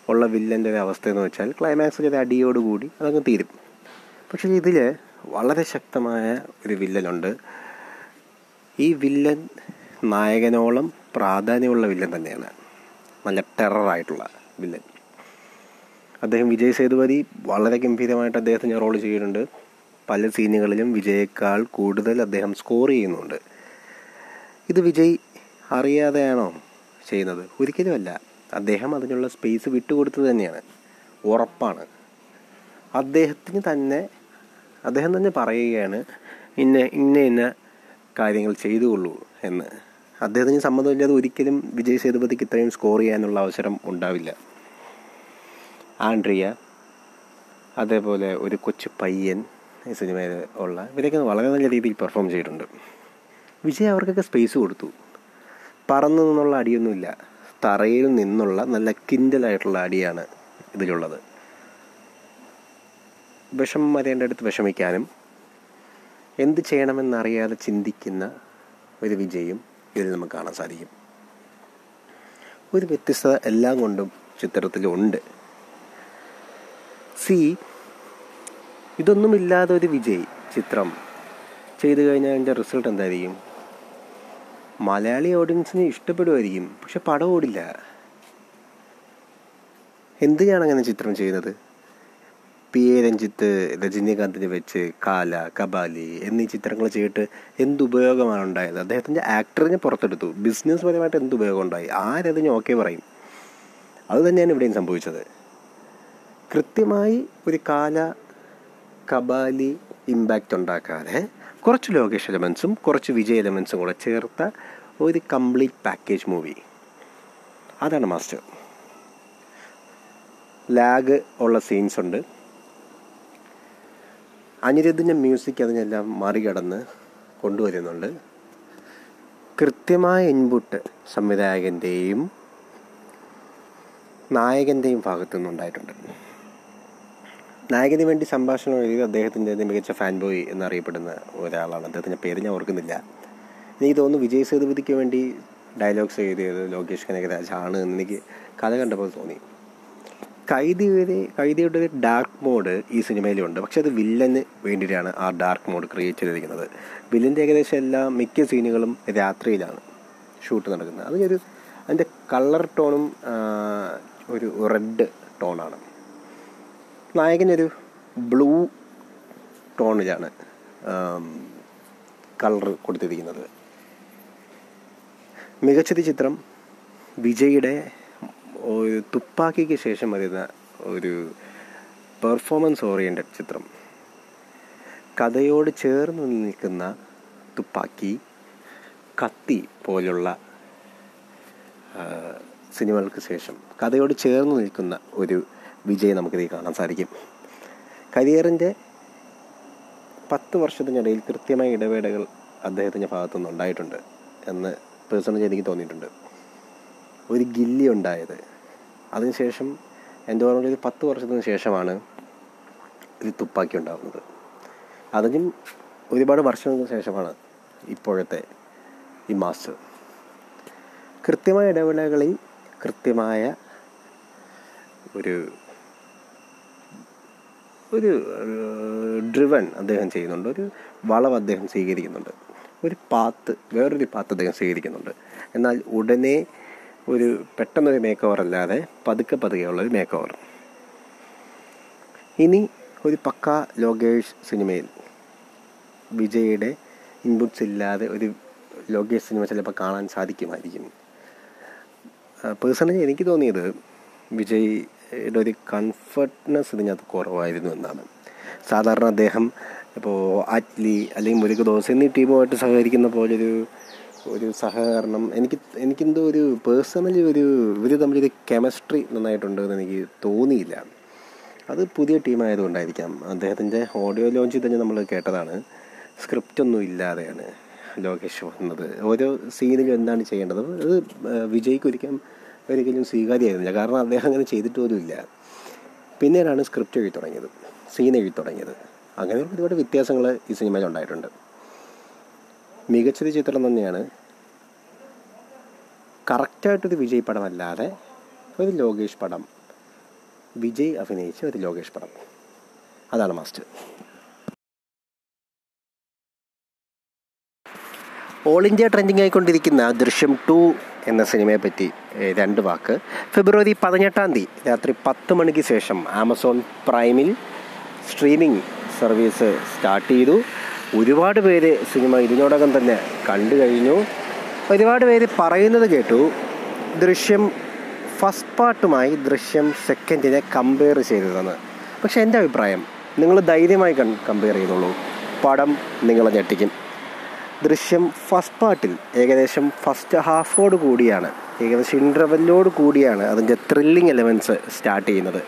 ഉള്ള വില്ലന്റെ ഒരു അവസ്ഥ എന്ന് വെച്ചാൽ ക്ലൈമാക്സിൽ ഒരു അടിയോടുകൂടി അതങ്ങ് തീരും. പക്ഷേ ഇതിൽ വളരെ ശക്തമായ ഒരു വില്ലനുണ്ട്. ഈ വില്ലൻ നായകനോളം പ്രാധാന്യമുള്ള വില്ലൻ തന്നെയാണ്. നല്ല ടെററായിട്ടുള്ള വില്ലൻ. അദ്ദേഹം വിജയ് സേതുപതി വളരെ ഗംഭീരമായിട്ട് അദ്ദേഹത്തിന് റോൾ ചെയ്തിട്ടുണ്ട്. പല സീനുകളിലും വിജയേക്കാൾ കൂടുതൽ അദ്ദേഹം സ്കോർ ചെയ്യുന്നുണ്ട്. ഇത് വിജയ് അറിയാതെയാണോ ചെയ്യുന്നത്? ഒരിക്കലുമല്ല. അദ്ദേഹം അതിനുള്ള സ്പേസ് വിട്ടുകൊടുത്തത് തന്നെയാണ്. ഉറപ്പാണ്. അദ്ദേഹത്തിന് തന്നെ അദ്ദേഹം തന്നെ പറയുകയാണ് ഇന്ന ഇന്ന ഇന്ന കാര്യങ്ങൾ ചെയ്തുകൊള്ളൂ എന്ന്. അദ്ദേഹത്തിന് സമ്മതമില്ലാതെ ഒരിക്കലും വിജയ് സേതുപതിക്ക് ഇത്രയും സ്കോർ ചെയ്യാനുള്ള അവസരം ഉണ്ടാവില്ല. ആൻഡ്രിയ അതേപോലെ ഒരു കൊച്ചു പയ്യൻ ഈ സിനിമയിൽ ഉള്ള ഇവരൊക്കെ വളരെ നല്ല രീതിയിൽ പെർഫോം ചെയ്തിട്ടുണ്ട്. വിജയ് അവർക്കൊക്കെ സ്പേസ് കൊടുത്തു. പറന്നു നിന്നുള്ള അടിയൊന്നുമില്ല. തറയിൽ നിന്നുള്ള നല്ല കിൻഡലായിട്ടുള്ള അടിയാണ് ഇതിലുള്ളത്. വിഷമം വരേണ്ടടുത്ത് വിഷമിക്കാനും എന്ത് ചെയ്യണമെന്നറിയാതെ ചിന്തിക്കുന്ന ഒരു വിജയും ഇതിൽ നമുക്ക് കാണാൻ സാധിക്കും. ഒരു വ്യത്യസ്തത എല്ലാം കൊണ്ടും ചിത്രത്തിലുണ്ട്. സി ഇതൊന്നുമില്ലാതെ ഒരു വിജയ് ചിത്രം ചെയ്തു കഴിഞ്ഞാൽ അതിന്റെ റിസൾട്ട് എന്തായിരിക്കും? മലയാളി ഓഡിയൻസിന് ഇഷ്ടപ്പെടുമായിരിക്കും പക്ഷെ പടം ഓടില്ല. എന്തിനാണ് അങ്ങനെ ചിത്രം ചെയ്യുന്നത്? പി എ രഞ്ജിത്ത് രജനീകാന്തിനെ വെച്ച് കാല കബാലി എന്നീ ചിത്രങ്ങൾ ചെയ്തിട്ട് എന്ത് ഉപയോഗമാണ് ഉണ്ടായത്? അദ്ദേഹത്തിന്റെ ആക്ടറിനെ പുറത്തെടുത്തു. ബിസിനസ് പരമായിട്ട് എന്ത് ഉപയോഗം ഉണ്ടായി? ആരതിന് ഓക്കെ പറയും. അത് തന്നെയാണ് ഇവിടെയും സംഭവിച്ചത്. കൃത്യമായി ഒരു കാല കബാലി ഇമ്പാക്റ്റ് ഉണ്ടാക്കാതെ കുറച്ച് ലോകേഷ് എലമെൻസും കുറച്ച് വിജയ് എലമെൻസും കൂടെ ചേർത്ത ഒരു കംപ്ലീറ്റ് പാക്കേജ് മൂവി അതാണ് മാസ്റ്റർ ലാഗ് ഉള്ള സീൻസ് ഉണ്ട്. അനിരുദ്ധിന്റെ മ്യൂസിക് അതിനെല്ലാം മറികടന്ന് കൊണ്ടുവരുന്നുണ്ട്. കൃത്യമായ ഇൻപുട്ട് സംവിധായകന്റെയും നായകന്റെയും ഭാഗത്തു നിന്നുണ്ടായിട്ടുണ്ട് നായകന് വേണ്ടി സംഭാഷണം എഴുതി അദ്ദേഹത്തിന്റെ മികച്ച ഫാൻ ബോയ് എന്നറിയപ്പെടുന്ന ഒരാളാണ്. അദ്ദേഹത്തിന്റെ പേര് ഞാൻ ഓർക്കുന്നില്ല. എനിക്ക് തോന്നുന്നു വിജയ് സേതുപതിക്ക് വേണ്ടി ഡയലോഗ്സ് എഴുതിയത് ലോകേഷ് കനകരാജ് ആണ് എന്ന് എനിക്ക് കഥ കണ്ടപ്പോൾ തോന്നി. കൈതിയുടെ കൈതിയുടെ ഒരു ഡാർക്ക് മോഡ് ഈ സിനിമയിലുണ്ട്. പക്ഷെ അത് വില്ലന് വേണ്ടിയിട്ടാണ് ആ ഡാർക്ക് മോഡ് ക്രിയേറ്റ് ചെയ്തിരിക്കുന്നത്. വില്ലന്റെ ഏകദേശം എല്ലാ മിക്ക സീനുകളും രാത്രിയിലാണ് ഷൂട്ട് നടക്കുന്നത്. അതിനൊരു അതിന്റെ കളർ ടോണും ഒരു റെഡ് ടോണാണ് നായകനൊരു ബ്ലൂ ടോണിലാണ് കളർ കൊടുത്തിരിക്കുന്നത്. മികച്ചൊരു ചിത്രം വിജയുടെ ഒരു തുപ്പാക്കിക്ക് ശേഷം വരുന്ന ഒരു പെർഫോമൻസ് ഓറിയന്റഡ് ചിത്രം. കഥയോട് ചേർന്ന് നിൽക്കുന്ന തുപ്പാക്കി കത്തി പോലുള്ള സിനിമകൾക്ക് ശേഷം കഥയോട് ചേർന്ന് നിൽക്കുന്ന ഒരു വിജയ് നമുക്കിത് കാണാൻ സാധിക്കും. കരിയറിന്റെ പത്ത് വർഷത്തിനിടയിൽ കൃത്യമായ ഇടവേളകൾ അദ്ദേഹത്തിന്റെ ഭാഗത്തുനിന്ന് ഉണ്ടായിട്ടുണ്ട് എന്ന് പേഴ്സണലി എനിക്ക് തോന്നിയിട്ടുണ്ട്. ഒരു ഗില്ലി ഉണ്ടായത്. അതിനുശേഷം എന്റെ ഓർമ്മയിൽ ഒരു പത്ത് വർഷത്തിന് ശേഷമാണ് ഒരു തുപ്പാക്കി ഉണ്ടാകുന്നത് അതിനും ഒരുപാട് വർഷങ്ങൾക്ക് ശേഷമാണ് ഇപ്പോഴത്തെ ഈ മാസ്റ്റർ. കൃത്യമായ ഇടവേളകളിൽ കൃത്യമായ ഒരു ഒരു ഡ്രിവൺ അദ്ദേഹം ചെയ്യുന്നുണ്ട്. ഒരു വളവ് അദ്ദേഹം സ്വീകരിക്കുന്നുണ്ട്. ഒരു പാത്ത് വേറൊരു പാത്ത് അദ്ദേഹം സ്വീകരിക്കുന്നുണ്ട്. എന്നാൽ ഉടനെ ഒരു പെട്ടെന്നൊരു മേക്ക് ഓവർ അല്ലാതെ പതുക്കെ പതുക്കെ ഒരു മേക്ക് ഓവർ ഇനി ഒരു പക്ക ലോകേഷ് സിനിമയിൽ വിജയുടെ ഇൻപുട്സ് ഇല്ലാതെ ഒരു ലോകേഷ് സിനിമ ചിലപ്പോൾ കാണാൻ സാധിക്കുമായിരിക്കും. പേഴ്സണലി എനിക്ക് തോന്നിയത് വിജയ്യുടെ ഒരു കംഫർട്ട്നെസ് ഇതിനകത്ത് കുറവായിരുന്നു എന്നാണ്. സാധാരണ അദ്ദേഹം ഇപ്പോൾ അറ്റ്ലി അല്ലെങ്കിൽ മുരുകദോസ് എന്നീ ടീമുമായിട്ട് സഹകരിക്കുന്ന പോലൊരു ഒരു സഹകരണം എനിക്ക് എനിക്കെന്തോ ഒരു പേഴ്സണലി ഒരു ഇവർ തമ്മിലൊരു കെമിസ്ട്രി നന്നായിട്ടുണ്ട് എന്ന് എനിക്ക് തോന്നിയില്ല. അത് പുതിയ ടീമായതുകൊണ്ടായിരിക്കാം. അദ്ദേഹത്തിന്റെ ഓഡിയോ ലോഞ്ചിൽ തന്നെ നമ്മൾ കേട്ടതാണ്. സ്ക്രിപ്റ്റ് ഒന്നും ഇല്ലാതെയാണ് ലോകേഷ് വന്നത്. ഓരോ സീനിലും എന്താണ് ചെയ്യേണ്ടത്? അത് വിജയ്ക്ക് ഒരിക്കലും ഒരിക്കലും സ്വീകാര്യമായിരുന്നില്ല. കാരണം അദ്ദേഹം അങ്ങനെ ചെയ്തിട്ട് പോലും ഇല്ല. പിന്നീടാണ് സ്ക്രിപ്റ്റ് എഴുതി തുടങ്ങിയത്. സീൻ എഴുതി തുടങ്ങിയത്. അങ്ങനെ ഒരുപാട് വ്യത്യാസങ്ങൾ ഈ സിനിമയിൽ ഉണ്ടായിട്ടുണ്ട്. മികച്ചൊരു ചിത്രം തന്നെയാണ്. കറക്റ്റായിട്ടൊരു വിജയ് പടമല്ലാതെ ഒരു ലോകേഷ് പടം. വിജയ് അഭിനയിച്ച ഒരു ലോകേഷ് പടം. അതാണ് മാസ്റ്റർ ഓൾ ഇന്ത്യ ട്രെൻഡിംഗ് ആയിക്കൊണ്ടിരിക്കുന്ന ദൃശ്യം ടു എന്ന സിനിമയെ പറ്റി രണ്ട് വാക്ക്. ഫെബ്രുവരി പതിനെട്ടാം തീയതി രാത്രി പത്ത് മണിക്ക് ശേഷം ആമസോൺ പ്രൈമിൽ സ്ട്രീമിംഗ് സർവീസ് സ്റ്റാർട്ട് ചെയ്തു. ഒരുപാട് പേര് സിനിമ ഇതിനോടകം തന്നെ കണ്ടു കഴിഞ്ഞു. ഒരുപാട് പേര് പറയുന്നത് കേട്ടു. ദൃശ്യം ഫസ്റ്റ് പാർട്ടുമായി ദൃശ്യം സെക്കൻഡിനെ കമ്പയർ ചെയ്തതെന്ന് പക്ഷേ എന്റെ അഭിപ്രായം നിങ്ങൾ ധൈര്യമായി കമ്പയർ ചെയ്തോളൂ. പടം നിങ്ങളെ ഞെട്ടിക്കും. ദൃശ്യം ഫസ്റ്റ് പാർട്ടിൽ ഏകദേശം ഫസ്റ്റ് ഹാഫോട് കൂടിയാണ്. ഏകദേശം ഇന്റർവെല്ലോട് കൂടിയാണ് അതിന്റെ ത്രില്ലിംഗ് എലമെന്റ്സ് സ്റ്റാർട്ട് ചെയ്യുന്നത്.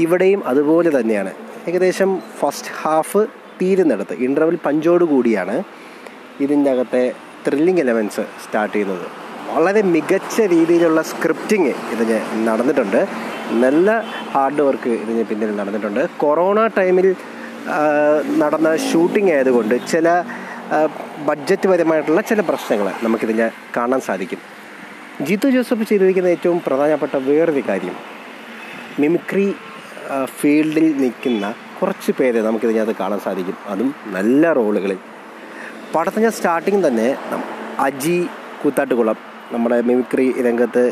ഇവിടെയും അതുപോലെ തന്നെയാണ്. ഏകദേശം ഫസ്റ്റ് ഹാഫ് തീരുന്നിടത്ത് ഇന്റർവെൽ പഞ്ചോട് കൂടിയാണ് ഇതിന്റെ അകത്തെ ത്രില്ലിംഗ് എലമെന്റ്സ് സ്റ്റാർട്ട് ചെയ്യുന്നത്. വളരെ മികച്ച രീതിയിലുള്ള സ്ക്രിപ്റ്റിങ് ഇതിന് നടന്നിട്ടുണ്ട്. നല്ല ഹാർഡ് വർക്ക് ഇതിന് പിന്നിൽ നടന്നിട്ടുണ്ട്. കൊറോണ ടൈമിൽ നടന്ന ഷൂട്ടിംഗ് ആയതുകൊണ്ട് ചില ബഡ്ജറ്റ് പരമായിട്ടുള്ള ചില പ്രശ്നങ്ങൾ നമുക്കിതിൽ കാണാൻ സാധിക്കും. ജിത്തു ജോസഫ് ചെയ്തിരിക്കുന്ന ഏറ്റവും പ്രധാനപ്പെട്ട വേറൊരു കാര്യം മിമിക്രി ഫീൽഡിൽ നിൽക്കുന്ന കുറച്ച് പേരെ നമുക്കിതിനകത്ത് കാണാൻ സാധിക്കും. അതും നല്ല റോളുകളിൽ പടത്തിന്റെ സ്റ്റാർട്ടിങ് തന്നെ അജി കൂത്താട്ടുകുളം നമ്മുടെ മിമിക്രി രംഗത്ത്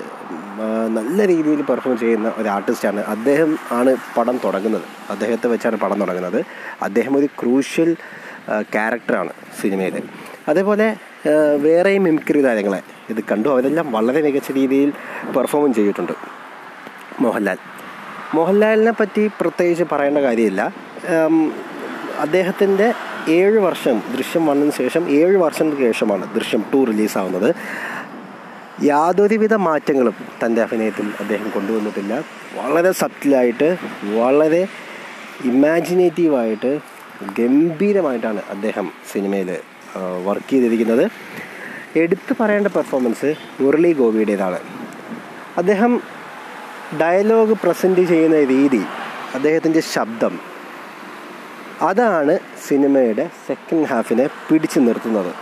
നല്ല രീതിയിൽ പെർഫോം ചെയ്യുന്ന ഒരു ആർട്ടിസ്റ്റാണ്. അദ്ദേഹം ആണ് പടം തുടങ്ങുന്നത്. അദ്ദേഹത്തെ വെച്ചാണ് പടം തുടങ്ങുന്നത്. അദ്ദേഹം ഒരു ക്രൂഷ്യൽ ക്യാരക്ടറാണ് സിനിമയിൽ അതേപോലെ വേറെയും മിമിക്രി താരങ്ങളെ ഇത് കണ്ടു. അവരെല്ലാം വളരെ മികച്ച രീതിയിൽ പെർഫോം ചെയ്തിട്ടുണ്ട്. മോഹൻലാൽ. മോഹൻലാലിനെ പറ്റി പ്രത്യേകിച്ച് പറയേണ്ട കാര്യമില്ല. അദ്ദേഹത്തിന്റെ ഏഴ് വർഷം ദൃശ്യം വന്നതിന് ശേഷം ഏഴ് വർഷം ശേഷമാണ് ദൃശ്യം ടു റിലീസാവുന്നത്. യാതൊരുവിധ മാറ്റങ്ങളും തന്റെ അഭിനയത്തിൽ അദ്ദേഹം കൊണ്ടുവന്നിട്ടില്ല. വളരെ സറ്റിലായിട്ട് വളരെ ഇമാജിനേറ്റീവായിട്ട് ഗംഭീരമായിട്ടാണ് അദ്ദേഹം സിനിമയിൽ വർക്ക് ചെയ്തിരിക്കുന്നത്. എടുത്തു പറയേണ്ട പെർഫോമൻസ് മുരളി ഗോപിയുടേതാണ്. അദ്ദേഹം ഡയലോഗ് പ്രസന്റ് ചെയ്യുന്ന രീതി അദ്ദേഹത്തിന്റെ ശബ്ദം അതാണ് സിനിമയുടെ സെക്കൻഡ് ഹാഫിനെ പിടിച്ചു നിർത്തുന്നത്.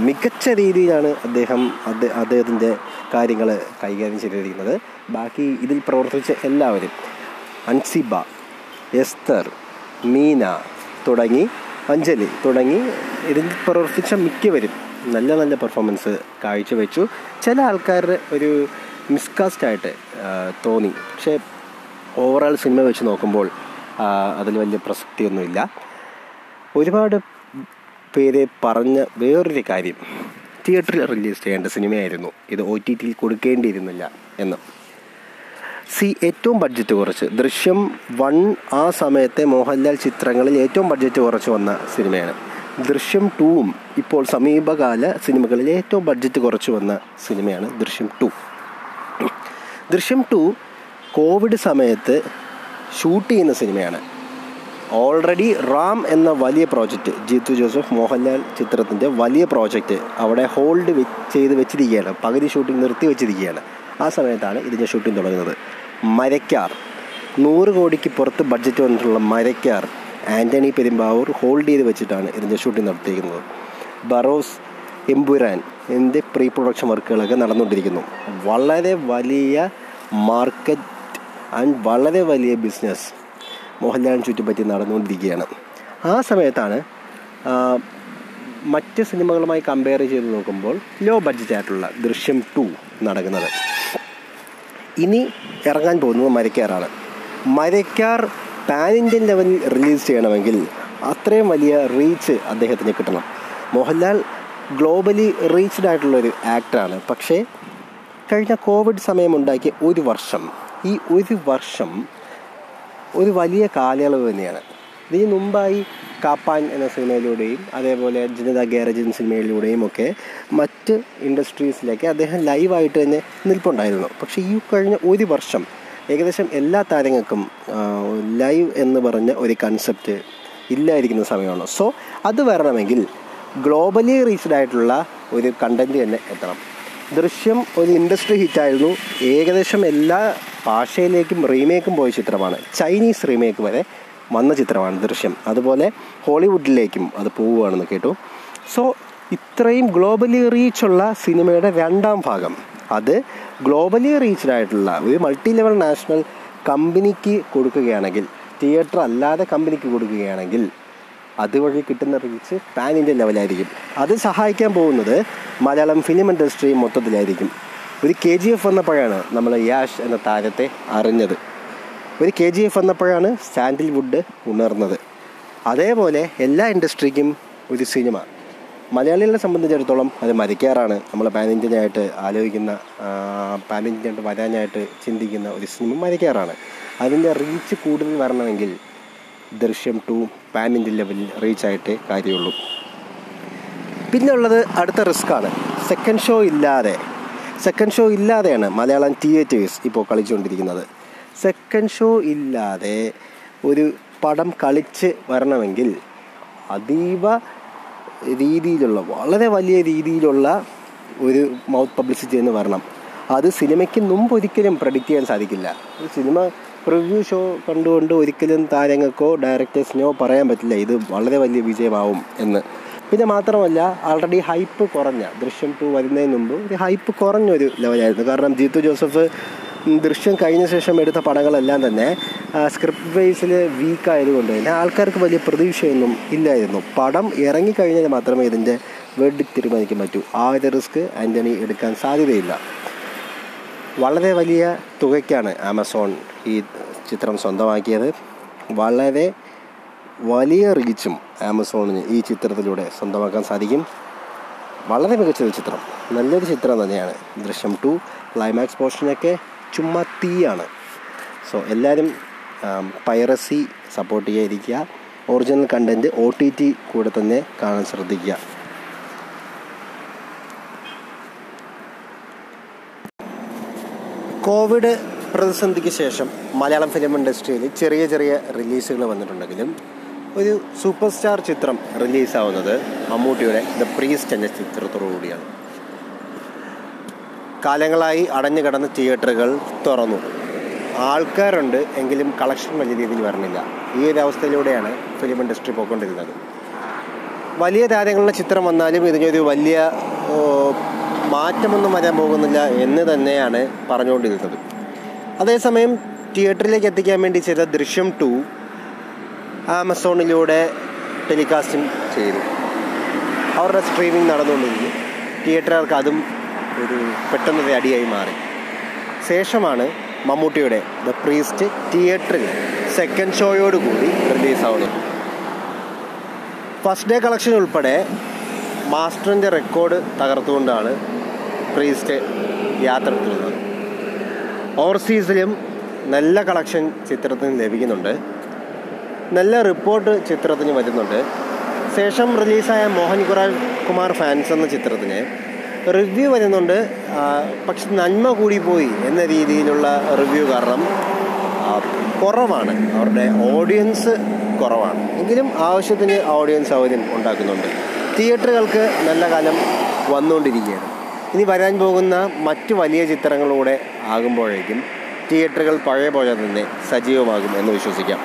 മികച്ച രീതിയിലാണ് അദ്ദേഹം അദ്ദേഹ- അദ്ദേഹത്തിന്റെ കാര്യങ്ങൾ കൈകാര്യം ചെയ്തിരിക്കുന്നത്. ബാക്കി ഇതിൽ പ്രവർത്തിച്ച എല്ലാവരും അൻസിബ എസ്തർ മീന തുടങ്ങി അഞ്ജലി തുടങ്ങി. ഇതിൽ പ്രവർത്തിച്ച മിക്കവരും നല്ല നല്ല പെർഫോമൻസ് കാഴ്ചവെച്ചു. ചില ആൾക്കാരുടെ ഒരു മിസ്കാസ്റ്റ് ആയിട്ട് തോന്നി. പക്ഷേ ഓവറോൾ സിനിമ വെച്ച് നോക്കുമ്പോൾ അതിൽ വലിയ പ്രസക്തിയൊന്നുമില്ല. ഒരുപാട് പേര് പറഞ്ഞ വേറൊരു കാര്യം തിയേറ്ററിൽ റിലീസ് ചെയ്യേണ്ട സിനിമയായിരുന്നു ഇത് ഒ ടി ടിയിൽ കൊടുക്കേണ്ടിയിരുന്നില്ല എന്ന്. സി ഏറ്റവും ബഡ്ജറ്റ് കുറച്ച്. ദൃശ്യം വൺ ആ സമയത്തെ മോഹൻലാൽ ചിത്രങ്ങളിൽ ഏറ്റവും ബഡ്ജറ്റ് കുറച്ച് വന്ന സിനിമയാണ്. ദൃശ്യം ടൂവും ഇപ്പോൾ സമീപകാല സിനിമകളിൽ ഏറ്റവും ബഡ്ജറ്റ് കുറച്ച് വന്ന സിനിമയാണ് ദൃശ്യം ടു. ദൃശ്യം ടു കോവിഡ് സമയത്ത് ഷൂട്ട് ചെയ്യുന്ന സിനിമയാണ്. ഓൾറെഡി റാം എന്ന വലിയ പ്രോജക്റ്റ് ജീത്തു ജോസഫ് മോഹൻലാൽ ചിത്രത്തിന്റെ വലിയ പ്രോജക്റ്റ് അവിടെ ഹോൾഡ് ചെയ്ത് വെച്ചിരിക്കുകയാണ്. പകുതി ഷൂട്ടിംഗ് നിർത്തി വെച്ചിരിക്കുകയാണ്. ആ സമയത്താണ് ഇതിന്റെ ഷൂട്ടിംഗ് തുടങ്ങുന്നത്. മരക്കാർ. നൂറ് കോടിക്ക് പുറത്ത് ബഡ്ജറ്റ് വന്നിട്ടുള്ള മരക്കാർ ആന്റണി പെരുമ്പാവൂർ ഹോൾഡ് ചെയ്ത് വെച്ചിട്ടാണ് ഇതിന്റെ ഷൂട്ടിംഗ് നടത്തിയിരിക്കുന്നത്. ബറോസ് എംപുരാൻ എന്റെ പ്രീ പ്രൊഡക്ഷൻ വർക്കുകളൊക്കെ നടന്നുകൊണ്ടിരിക്കുന്നു. വളരെ വലിയ മാർക്കറ്റ് ആൻഡ് വളരെ വലിയ ബിസിനസ് മോഹൻലാലിന് ചുറ്റിപ്പറ്റി നടന്നുകൊണ്ടിരിക്കുകയാണ്. ആ സമയത്താണ് മറ്റ് സിനിമകളുമായി കമ്പയർ ചെയ്ത് നോക്കുമ്പോൾ ലോ ബഡ്ജറ്റ് ആയിട്ടുള്ള ദൃശ്യം ടു നടക്കുന്നത്. ഇനി ഇറങ്ങാൻ പോകുന്നത് മരക്കാറാണ് മരക്കാർ പാൻ ഇന്ത്യൻ ലെവലിൽ റിലീസ് ചെയ്യണമെങ്കിൽ അത്രയും വലിയ റീച്ച് അദ്ദേഹത്തിന് കിട്ടണം. മോഹൻലാൽ ഗ്ലോബലി റീച്ച്ഡ് ആയിട്ടുള്ളൊരു ആക്ടറാണ് പക്ഷേ കഴിഞ്ഞ കോവിഡ് സമയമുണ്ടാക്കിയ ഒരു വർഷം ഈ ഒരു വർഷം ഒരു വലിയ കാലയളവ് തന്നെയാണ്. ഇതിന് മുമ്പായി കാപ്പാൻ എന്ന സിനിമയിലൂടെയും അതേപോലെ ജനത ഗ്യാരേജ് എന്ന സിനിമയിലൂടെയും ഒക്കെ മറ്റ് ഇൻഡസ്ട്രീസിലേക്ക് അദ്ദേഹം ലൈവായിട്ട് തന്നെ നിൽപ്പുണ്ടായിരുന്നു. പക്ഷേ ഈ കഴിഞ്ഞ ഒരു വർഷം ഏകദേശം എല്ലാ താരങ്ങൾക്കും ലൈവ് എന്ന് പറഞ്ഞ ഒരു കൺസെപ്റ്റ് ഇല്ലായിരിക്കുന്ന സമയമാണ്. സോ അത് വരണമെങ്കിൽ ഗ്ലോബലി റീച്ച്ഡ് ആയിട്ടുള്ള ഒരു കണ്ടന്റ് തന്നെ എത്തണം. ദൃശ്യം ഒരു ഇൻഡസ്ട്രി ഹിറ്റായിരുന്നു ഏകദേശം എല്ലാ ഭാഷയിലേക്കും റീമേക്കും പോയ ചിത്രമാണ്. ചൈനീസ് റീമേക്ക് വരെ വന്ന ചിത്രമാണ് ദൃശ്യം. അതുപോലെ ഹോളിവുഡിലേക്കും അത് പോവുകയാണെന്ന് കേട്ടു. സോ ഇത്രയും ഗ്ലോബലി റീച്ചുള്ള സിനിമയുടെ രണ്ടാം ഭാഗം. അത് ഗ്ലോബലി റീച്ച്ഡ് ആയിട്ടുള്ള ഒരു മൾട്ടി ലെവൽ നാഷണൽ കമ്പനിക്ക് കൊടുക്കുകയാണെങ്കിൽ തിയേറ്റർ അല്ലാതെ കമ്പനിക്ക് കൊടുക്കുകയാണെങ്കിൽ അതുവഴി കിട്ടുന്ന റീച്ച് പാൻ ഇന്ത്യൻ ലെവലായിരിക്കും അത് സഹായിക്കാൻ പോകുന്നത് മലയാളം ഫിലിം ഇൻഡസ്ട്രി മൊത്തത്തിലായിരിക്കും. ഒരു കെ ജി എഫ് വന്നപ്പോഴാണ് നമ്മൾ യാഷ് എന്ന താരത്തെ അറിഞ്ഞത്. ഒരു കെ ജി എഫ് വന്നപ്പോഴാണ് സാൻഡിൽവുഡ് ഉണർന്നത്. അതേപോലെ എല്ലാ ഇൻഡസ്ട്രിക്കും ഒരു സിനിമ. മലയാളികളെ സംബന്ധിച്ചിടത്തോളം അത് മരിക്കാറാണ് നമ്മൾ പാൻ ഇന്ത്യനായിട്ട് ആലോചിക്കുന്ന പാൻ ഇന്ത്യനായിട്ട് വരാനായിട്ട് ചിന്തിക്കുന്ന ഒരു സിനിമ മരിക്കാറാണ് അതിന്റെ റീച്ച് കൂടുതൽ വരണമെങ്കിൽ ദൃശ്യം ടു പാൻ ഇന്ത്യൻ ലെവലിൽ റീച്ചായിട്ടേ കാര്യമുള്ളൂ. പിന്നെ ഉള്ളത് അടുത്ത റിസ്ക്കാണ്. സെക്കൻഡ് ഷോ ഇല്ലാതെ സെക്കൻഡ് ഷോ ഇല്ലാതെയാണ് മലയാളം തിയേറ്റേഴ്സ് ഇപ്പോൾ കളിച്ചുകൊണ്ടിരിക്കുന്നത്. സെക്കൻഡ് ഷോ ഇല്ലാതെ ഒരു പടം കളിച്ച് വരണമെങ്കിൽ അതീവ രീതിയിലുള്ള വളരെ വലിയ രീതിയിലുള്ള ഒരു മൗത്ത് പബ്ലിസിറ്റി എന്ന് വരണം. അത് സിനിമയ്ക്ക് മുമ്പ് ഒരിക്കലും പ്രഡിക്റ്റ് ചെയ്യാൻ സാധിക്കില്ല. സിനിമ പ്രിവ്യൂ ഷോ കണ്ടുകൊണ്ട് ഒരിക്കലും താരങ്ങൾക്കോ ഡയറക്ടേഴ്സിനോ പറയാൻ പറ്റില്ല ഇത് വളരെ വലിയ വിജയമാവും എന്ന്. പിന്നെ മാത്രമല്ല ആൾറെഡി ഹൈപ്പ് കുറഞ്ഞ ദൃശ്യം ടു വരുന്നതിന് മുമ്പ് ഒരു ഹൈപ്പ് കുറഞ്ഞൊരു ലെവലായിരുന്നു കാരണം ജീത്തു ജോസഫ് ദൃശ്യം കഴിഞ്ഞ ശേഷം എടുത്ത പടങ്ങളെല്ലാം തന്നെ സ്ക്രിപ്റ്റ് ബേസിൽ വീക്കായതുകൊണ്ട് തന്നെ ആൾക്കാർക്ക് വലിയ പ്രതീക്ഷയൊന്നും ഇല്ലായിരുന്നു. പടം ഇറങ്ങിക്കഴിഞ്ഞാൽ മാത്രമേ ഇതിന്റെ വെഡ് തീരുമാനിക്കാൻ പറ്റൂ. ആ റിസ്ക് ആന്റണി എടുക്കാൻ സാധ്യതയില്ല. വളരെ വലിയ തുകയ്ക്കാണ് ആമസോൺ ഈ ചിത്രം സ്വന്തമാക്കിയത്. വളരെ വലിയ റീച്ചും ആമസോണിന് ഈ ചിത്രത്തിലൂടെ സ്വന്തമാക്കാൻ സാധിക്കും. വളരെ മികച്ചൊരു ചിത്രം. നല്ലൊരു ചിത്രം തന്നെയാണ് ദൃശ്യം ടു ക്ലൈമാക്സ് പോർഷനൊക്കെ ചുമ്മാ തീയാണ്. സോ എല്ലാവരും പൈറസി സപ്പോർട്ട് ചെയ്യാതിരിക്കുക. Original content O T T കൂടെ തന്നെ കാണാൻ ശ്രദ്ധിക്കുക. കോവിഡ് പ്രതിസന്ധിക്ക് ശേഷം മലയാളം ഫിലിം ഇൻഡസ്ട്രിയിൽ ചെറിയ ചെറിയ റിലീസുകൾ വന്നിട്ടുണ്ടെങ്കിലും ഒരു സൂപ്പർ സ്റ്റാർ ചിത്രം റിലീസാവുന്നത് മമ്മൂട്ടിയുടെ ദ പ്രീസ്റ്റ് എന്ന ചിത്രത്തോടു കൂടിയാണ്. കാലങ്ങളായി അടഞ്ഞു കിടന്ന തിയേറ്ററുകൾ തുറന്നു. ആൾക്കാരുണ്ട് എങ്കിലും കളക്ഷൻ വലിയ രീതിയിൽ വരണില്ല. ഈ ഒരു അവസ്ഥയിലൂടെയാണ് ഫിലിം ഇൻഡസ്ട്രി പോയിക്കൊണ്ടിരുന്നത്. വലിയ താരങ്ങളുടെ ചിത്രം വന്നാലും ഇതിനൊരു വലിയ മാറ്റമൊന്നും വരാൻ പോകുന്നില്ല എന്ന് തന്നെയാണ് പറഞ്ഞുകൊണ്ടിരുന്നത്. അതേസമയം തിയേറ്ററിലേക്ക് എത്തിക്കാൻ വേണ്ടി ചെയ്ത ദൃശ്യം ടു ആമസോണിലൂടെ ടെലികാസ്റ്റിംഗ് ചെയ്തു. അവരുടെ സ്ട്രീമിംഗ് നടന്നുകൊണ്ടിരുന്നു. തിയേറ്ററുകാർക്ക് അതും ഒരു പെട്ടെന്നൊരു അടിയായി മാറി. ശേഷമാണ് മമ്മൂട്ടിയുടെ ദ പ്രീസ്റ്റ് തിയേറ്ററിൽ സെക്കൻഡ് ഷോയോട് കൂടി റിലീസാവുന്നത് ഫസ്റ്റ് ഡേ കളക്ഷൻ ഉൾപ്പെടെ മാസ്റ്ററിന്റെ റെക്കോർഡ് തകർത്തുകൊണ്ടാണ് പ്രീസ്റ്റ് യാത്ര എത്തുന്നത് ഓവർസീസിലും നല്ല കളക്ഷൻ ചിത്രത്തിന് ലഭിക്കുന്നുണ്ട്. നല്ല റിപ്പോർട്ട് ചിത്രത്തിന് വരുന്നുണ്ട്. ശേഷം റിലീസായ മോഹൻ കുമാർ ഫാൻസ് എന്ന ചിത്രത്തിന് റിവ്യൂ വരുന്നുണ്ട്. പക്ഷെ നന്മ കൂടി പോയി എന്ന രീതിയിലുള്ള റിവ്യൂ കാരണം കുറവാണ്. അവരുടെ ഓഡിയൻസ് കുറവാണ്. എങ്കിലും ആവശ്യത്തിന് ഓഡിയൻസ് സൗകര്യം ഉണ്ടാക്കുന്നുണ്ട്. തിയേറ്ററുകൾക്ക് നല്ല കാലം വന്നുകൊണ്ടിരിക്കുകയാണ്. ഇനി വരാൻ പോകുന്ന മറ്റു വലിയ ചിത്രങ്ങളൂടെ ആകുമ്പോഴേക്കും തിയേറ്ററുകൾ പഴയ പോലെ തന്നെ സജീവമാകും എന്ന് വിശ്വസിക്കാം.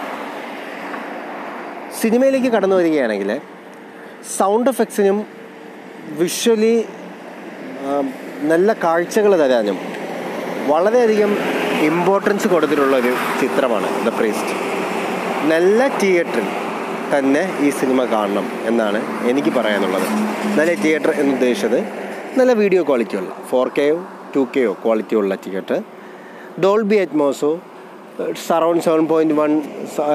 സിനിമയിലേക്ക് കടന്നു വരികയാണെങ്കിൽ സൗണ്ട് എഫക്ട്സിനും വിഷ്വലി നല്ല കാഴ്ചകൾ തരാനും വളരെയധികം ഇമ്പോർട്ടൻസ് കൊടുത്തിട്ടുള്ള ഒരു ചിത്രമാണ് ദ പ്രീസ്റ്റ് നല്ല തിയേറ്ററിൽ തന്നെ ഈ സിനിമ കാണണം എന്നാണ് എനിക്ക് പറയാനുള്ളത്. നല്ല തിയേറ്റർ എന്ന് ഉദ്ദേശിച്ചത് നല്ല വീഡിയോ ക്വാളിറ്റിയുള്ള ഫോർ കെയോ ടു കെയോ ക്വാളിറ്റിയുള്ള theatre Dolby അറ്റ്മോസോ surround seven point one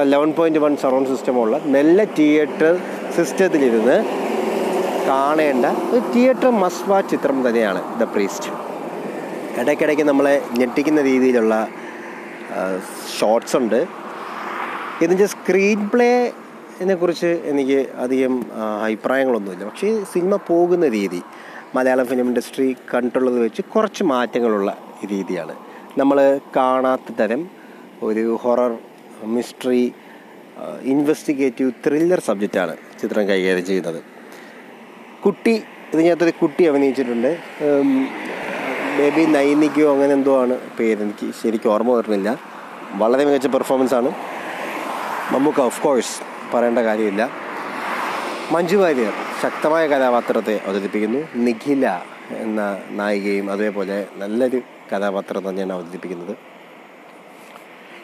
eleven point one surround സിസ്റ്റമുള്ള നല്ല തിയേറ്റർ സിസ്റ്റത്തിലിരുന്ന് കാണേണ്ട ഒരു തിയേറ്റർ മസ്വാ ചിത്രം തന്നെയാണ് ദ പ്രീസ്റ്റ് ഇടയ്ക്കിടയ്ക്ക് നമ്മളെ ഞെട്ടിക്കുന്ന രീതിയിലുള്ള ഷോർട്സ് ഉണ്ട്. ഇതിന്റെ സ്ക്രീൻ പ്ലേനെ കുറിച്ച് എനിക്ക് അധികം അഭിപ്രായങ്ങളൊന്നുമില്ല. പക്ഷേ സിനിമ പോകുന്ന രീതി മലയാളം ഫിലിം ഇൻഡസ്ട്രി കണ്ടുള്ളത് വെച്ച് കുറച്ച് മാറ്റങ്ങളുള്ള രീതിയാണ്. നമ്മൾ കാണാത്ത തരം ഒരു ഹൊറർ മിസ്റ്ററി ഇൻവെസ്റ്റിഗേറ്റീവ് ത്രില്ലർ സബ്ജക്റ്റാണ് ചിത്രം കൈകാര്യം ചെയ്യുന്നത്. കുട്ടി ഇതിനകത്തൊരു കുട്ടി അഭിനയിച്ചിട്ടുണ്ട്. ബേബി നൈനിക്കോ അങ്ങനെ എന്തോ ആണ് പേര്. എനിക്ക് ശരിക്കും ഓർമ്മ വരുന്നില്ല വളരെ മികച്ച പെർഫോമൻസ് ആണ്. മമ്മൂക്ക ഓഫ് കോഴ്സ് പറയേണ്ട കാര്യമില്ല. മഞ്ജു വാര്യർ ശക്തമായ കഥാപാത്രത്തെ അവതരിപ്പിക്കുന്നു. നിഖില എന്ന നായികയും അതേപോലെ നല്ലൊരു കഥാപാത്രം തന്നെയാണ് അവതരിപ്പിക്കുന്നത്.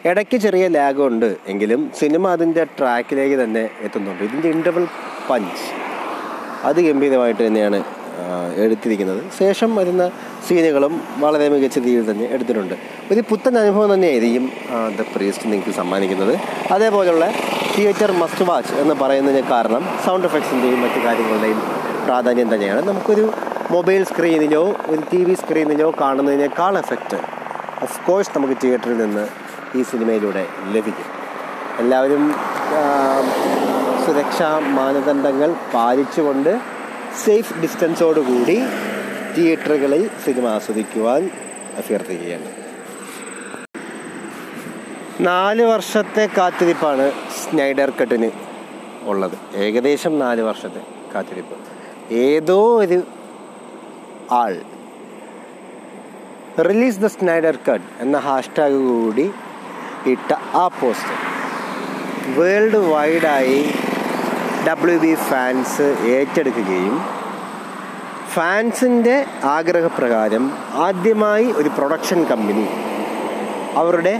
ഇടയ്ക്ക് ചെറിയ ലാഗുണ്ട് എങ്കിലും സിനിമ അതിന്റെ ട്രാക്കിലേക്ക് തന്നെ എത്തുന്നുണ്ട്. ഇതിന്റെ ഇന്റർവൽ പഞ്ച് അതിഗംഭീരമായിട്ട് തന്നെയാണ് എടുത്തിരിക്കുന്നത്. ശേഷം വരുന്ന സീനുകളും വളരെ മികച്ച രീതിയിൽ തന്നെ എടുത്തിട്ടുണ്ട്. ഒരു പുത്തൻ അനുഭവം തന്നെയായിരിക്കും ദ പ്രീസ്റ്റ് നിങ്ങൾക്ക് സമ്മാനിക്കുന്നത്. അതേപോലെയുള്ള തിയേറ്റർ മസ്റ്റ് വാച്ച് എന്ന് പറയുന്നതിന് കാരണം സൗണ്ട് എഫക്ട്സിന്റെയും മറ്റു കാര്യങ്ങളുടെയും പ്രാധാന്യം തന്നെയാണ്. നമുക്കൊരു മൊബൈൽ സ്ക്രീനിലോ ഒരു ടി വി സ്ക്രീനിലോ കാണുന്നതിനേക്കാൾ എഫക്റ്റ് ഓഫ് കോഴ്സ് നമുക്ക് തിയേറ്ററിൽ നിന്ന് ഈ സിനിമയിലൂടെ ലഭിക്കും. എല്ലാവരും സുരക്ഷാ മാനദണ്ഡങ്ങൾ പാലിച്ചുകൊണ്ട് സേഫ് ഡിസ്റ്റൻസോടുകൂടി തിയേറ്ററുകളിൽ സിനിമ ആസ്വദിക്കുവാൻ അഭ്യർത്ഥിക്കുകയാണ് നാല് വർഷത്തെ കാത്തിരിപ്പാണ് സ്നൈഡർ കട്ടിന് ഉള്ളത്. ഏകദേശം നാല് വർഷത്തെ കാത്തിരിപ്പ്. ഏതോ ഒരു ആൾ റിലീസ് ദ സ്നൈഡർ കട്ട് എന്ന ഹാഷ്ടാഗ് കൂടി ഇട്ട ആ പോസ്റ്റ് വേൾഡ് വൈഡായി ഡബ്ല്യു ബി ഫാൻസ് ഏറ്റെടുക്കുകയും ഫാൻസിന്റെ ആഗ്രഹപ്രകാരം ആദ്യമായി ഒരു പ്രൊഡക്ഷൻ കമ്പനി അവരുടെ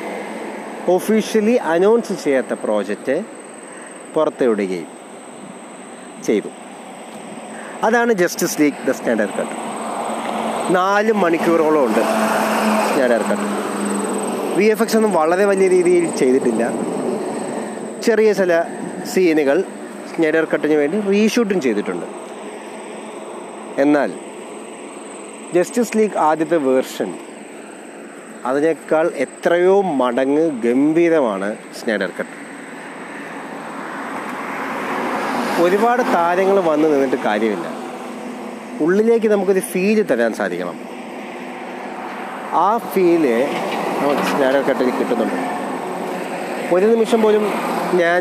ഒഫീഷ്യലി അനൗൺസ് ചെയ്യാത്ത പ്രോജക്റ്റ് പുറത്തുവിടുകയും ചെയ്തു. അതാണ് Justice League the standard cut നാല് മണിക്കൂറോളം ഉണ്ട് standard cut V F X ഒന്നും വളരെ വലിയ രീതിയിൽ ചെയ്തിട്ടില്ല. ചെറിയ ചില സീനുകൾ സ്നൈഡർ കട്ടിന് വേണ്ടി റീഷൂട്ടും ചെയ്തിട്ടുണ്ട്. എന്നാൽ ജസ്റ്റിസ് ലീഗ് ആദ്യത്തെ വേർഷൻ അതിനേക്കാൾ എത്രയോ മടങ്ങ് ഗംഭീരമാണ് സ്നൈഡർ കട്ട് ഒരുപാട് താരങ്ങൾ വന്നു നിന്നിട്ട് കാര്യമില്ല. ഉള്ളിലേക്ക് നമുക്കൊരു ഫീൽ തരാൻ സാധിക്കണം. ആ ഫീൽ നമുക്ക് സ്നൈഡർ കട്ടിൽ കിട്ടുന്നുണ്ട്. ഒരു നിമിഷം പോലും ഞാൻ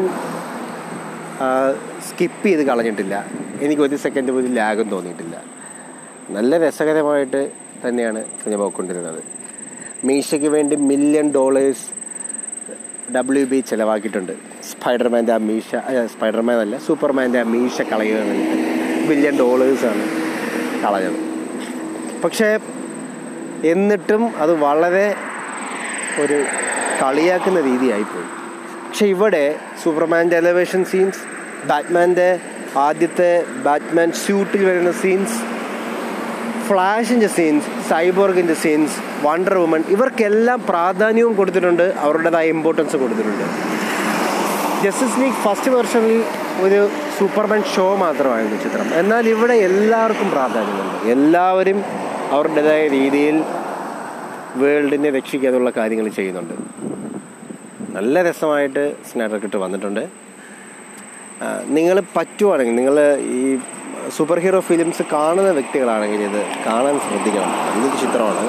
സ്കിപ്പ് ചെയ്ത് കളഞ്ഞിട്ടില്ല. എനിക്ക് ഒരു സെക്കൻഡ് പോലും ലാഗും തോന്നിയിട്ടില്ല. നല്ല രസകരമായിട്ട് തന്നെയാണ് സിനിമ പോയിക്കൊണ്ടിരുന്നത്. മീശയ്ക്ക് വേണ്ടി മില്യൺ ഡോളേഴ്സ് ഡബ്ല്യു ബി ചിലവാക്കിയിട്ടുണ്ട്. സ്പൈഡർമാന്റെ ആ മീശ സ്പൈഡർമാൻ അല്ല സൂപ്പർമാന്റെ ആ മീശ കളയുക ബില്യൺ ഡോളേഴ്സാണ് കളഞ്ഞത്. പക്ഷേ എന്നിട്ടും അത് വളരെ ഒരു കളിയാക്കുന്ന രീതിയായിപ്പോയി. പക്ഷെ ഇവിടെ സൂപ്പർമാന്റെ എലവേഷൻ സീൻസ് ബാറ്റ്മാന്റെ ആദ്യത്തെ ബാറ്റ്മാൻ സ്യൂട്ടിൽ വരുന്ന സീൻസ് ഫ്ലാഷിന്റെ സീൻസ് സൈബോർഗിന്റെ സീൻസ് വണ്ടർ വുമൺ ഇവർക്കെല്ലാം പ്രാധാന്യവും കൊടുത്തിട്ടുണ്ട് അവരുടേതായ ഇമ്പോർട്ടൻസ് കൊടുത്തിട്ടുണ്ട്. ജസ്റ്റിസ് ലീഗ് ഫസ്റ്റ് വെർഷനിൽ ഒരു സൂപ്പർമാൻ ഷോ മാത്രമായിരുന്നു ചിത്രം. എന്നാൽ ഇവിടെ എല്ലാവർക്കും പ്രാധാന്യമുണ്ട്. എല്ലാവരും അവരുടേതായ രീതിയിൽ വേൾഡിനെ രക്ഷിക്കാനുള്ള കാര്യങ്ങൾ ചെയ്യുന്നുണ്ട്. നല്ല രസമായിട്ട് സ്നാറ്റർ കിട്ട് വന്നിട്ടുണ്ട് നിങ്ങൾ പറ്റുവാണെങ്കിൽ നിങ്ങൾ ഈ സൂപ്പർ ഹീറോ ഫിലിംസ് കാണുന്ന വ്യക്തികളാണെങ്കിൽ ഇത് കാണാൻ ശ്രദ്ധിക്കണം. നല്ലൊരു ചിത്രമാണ്.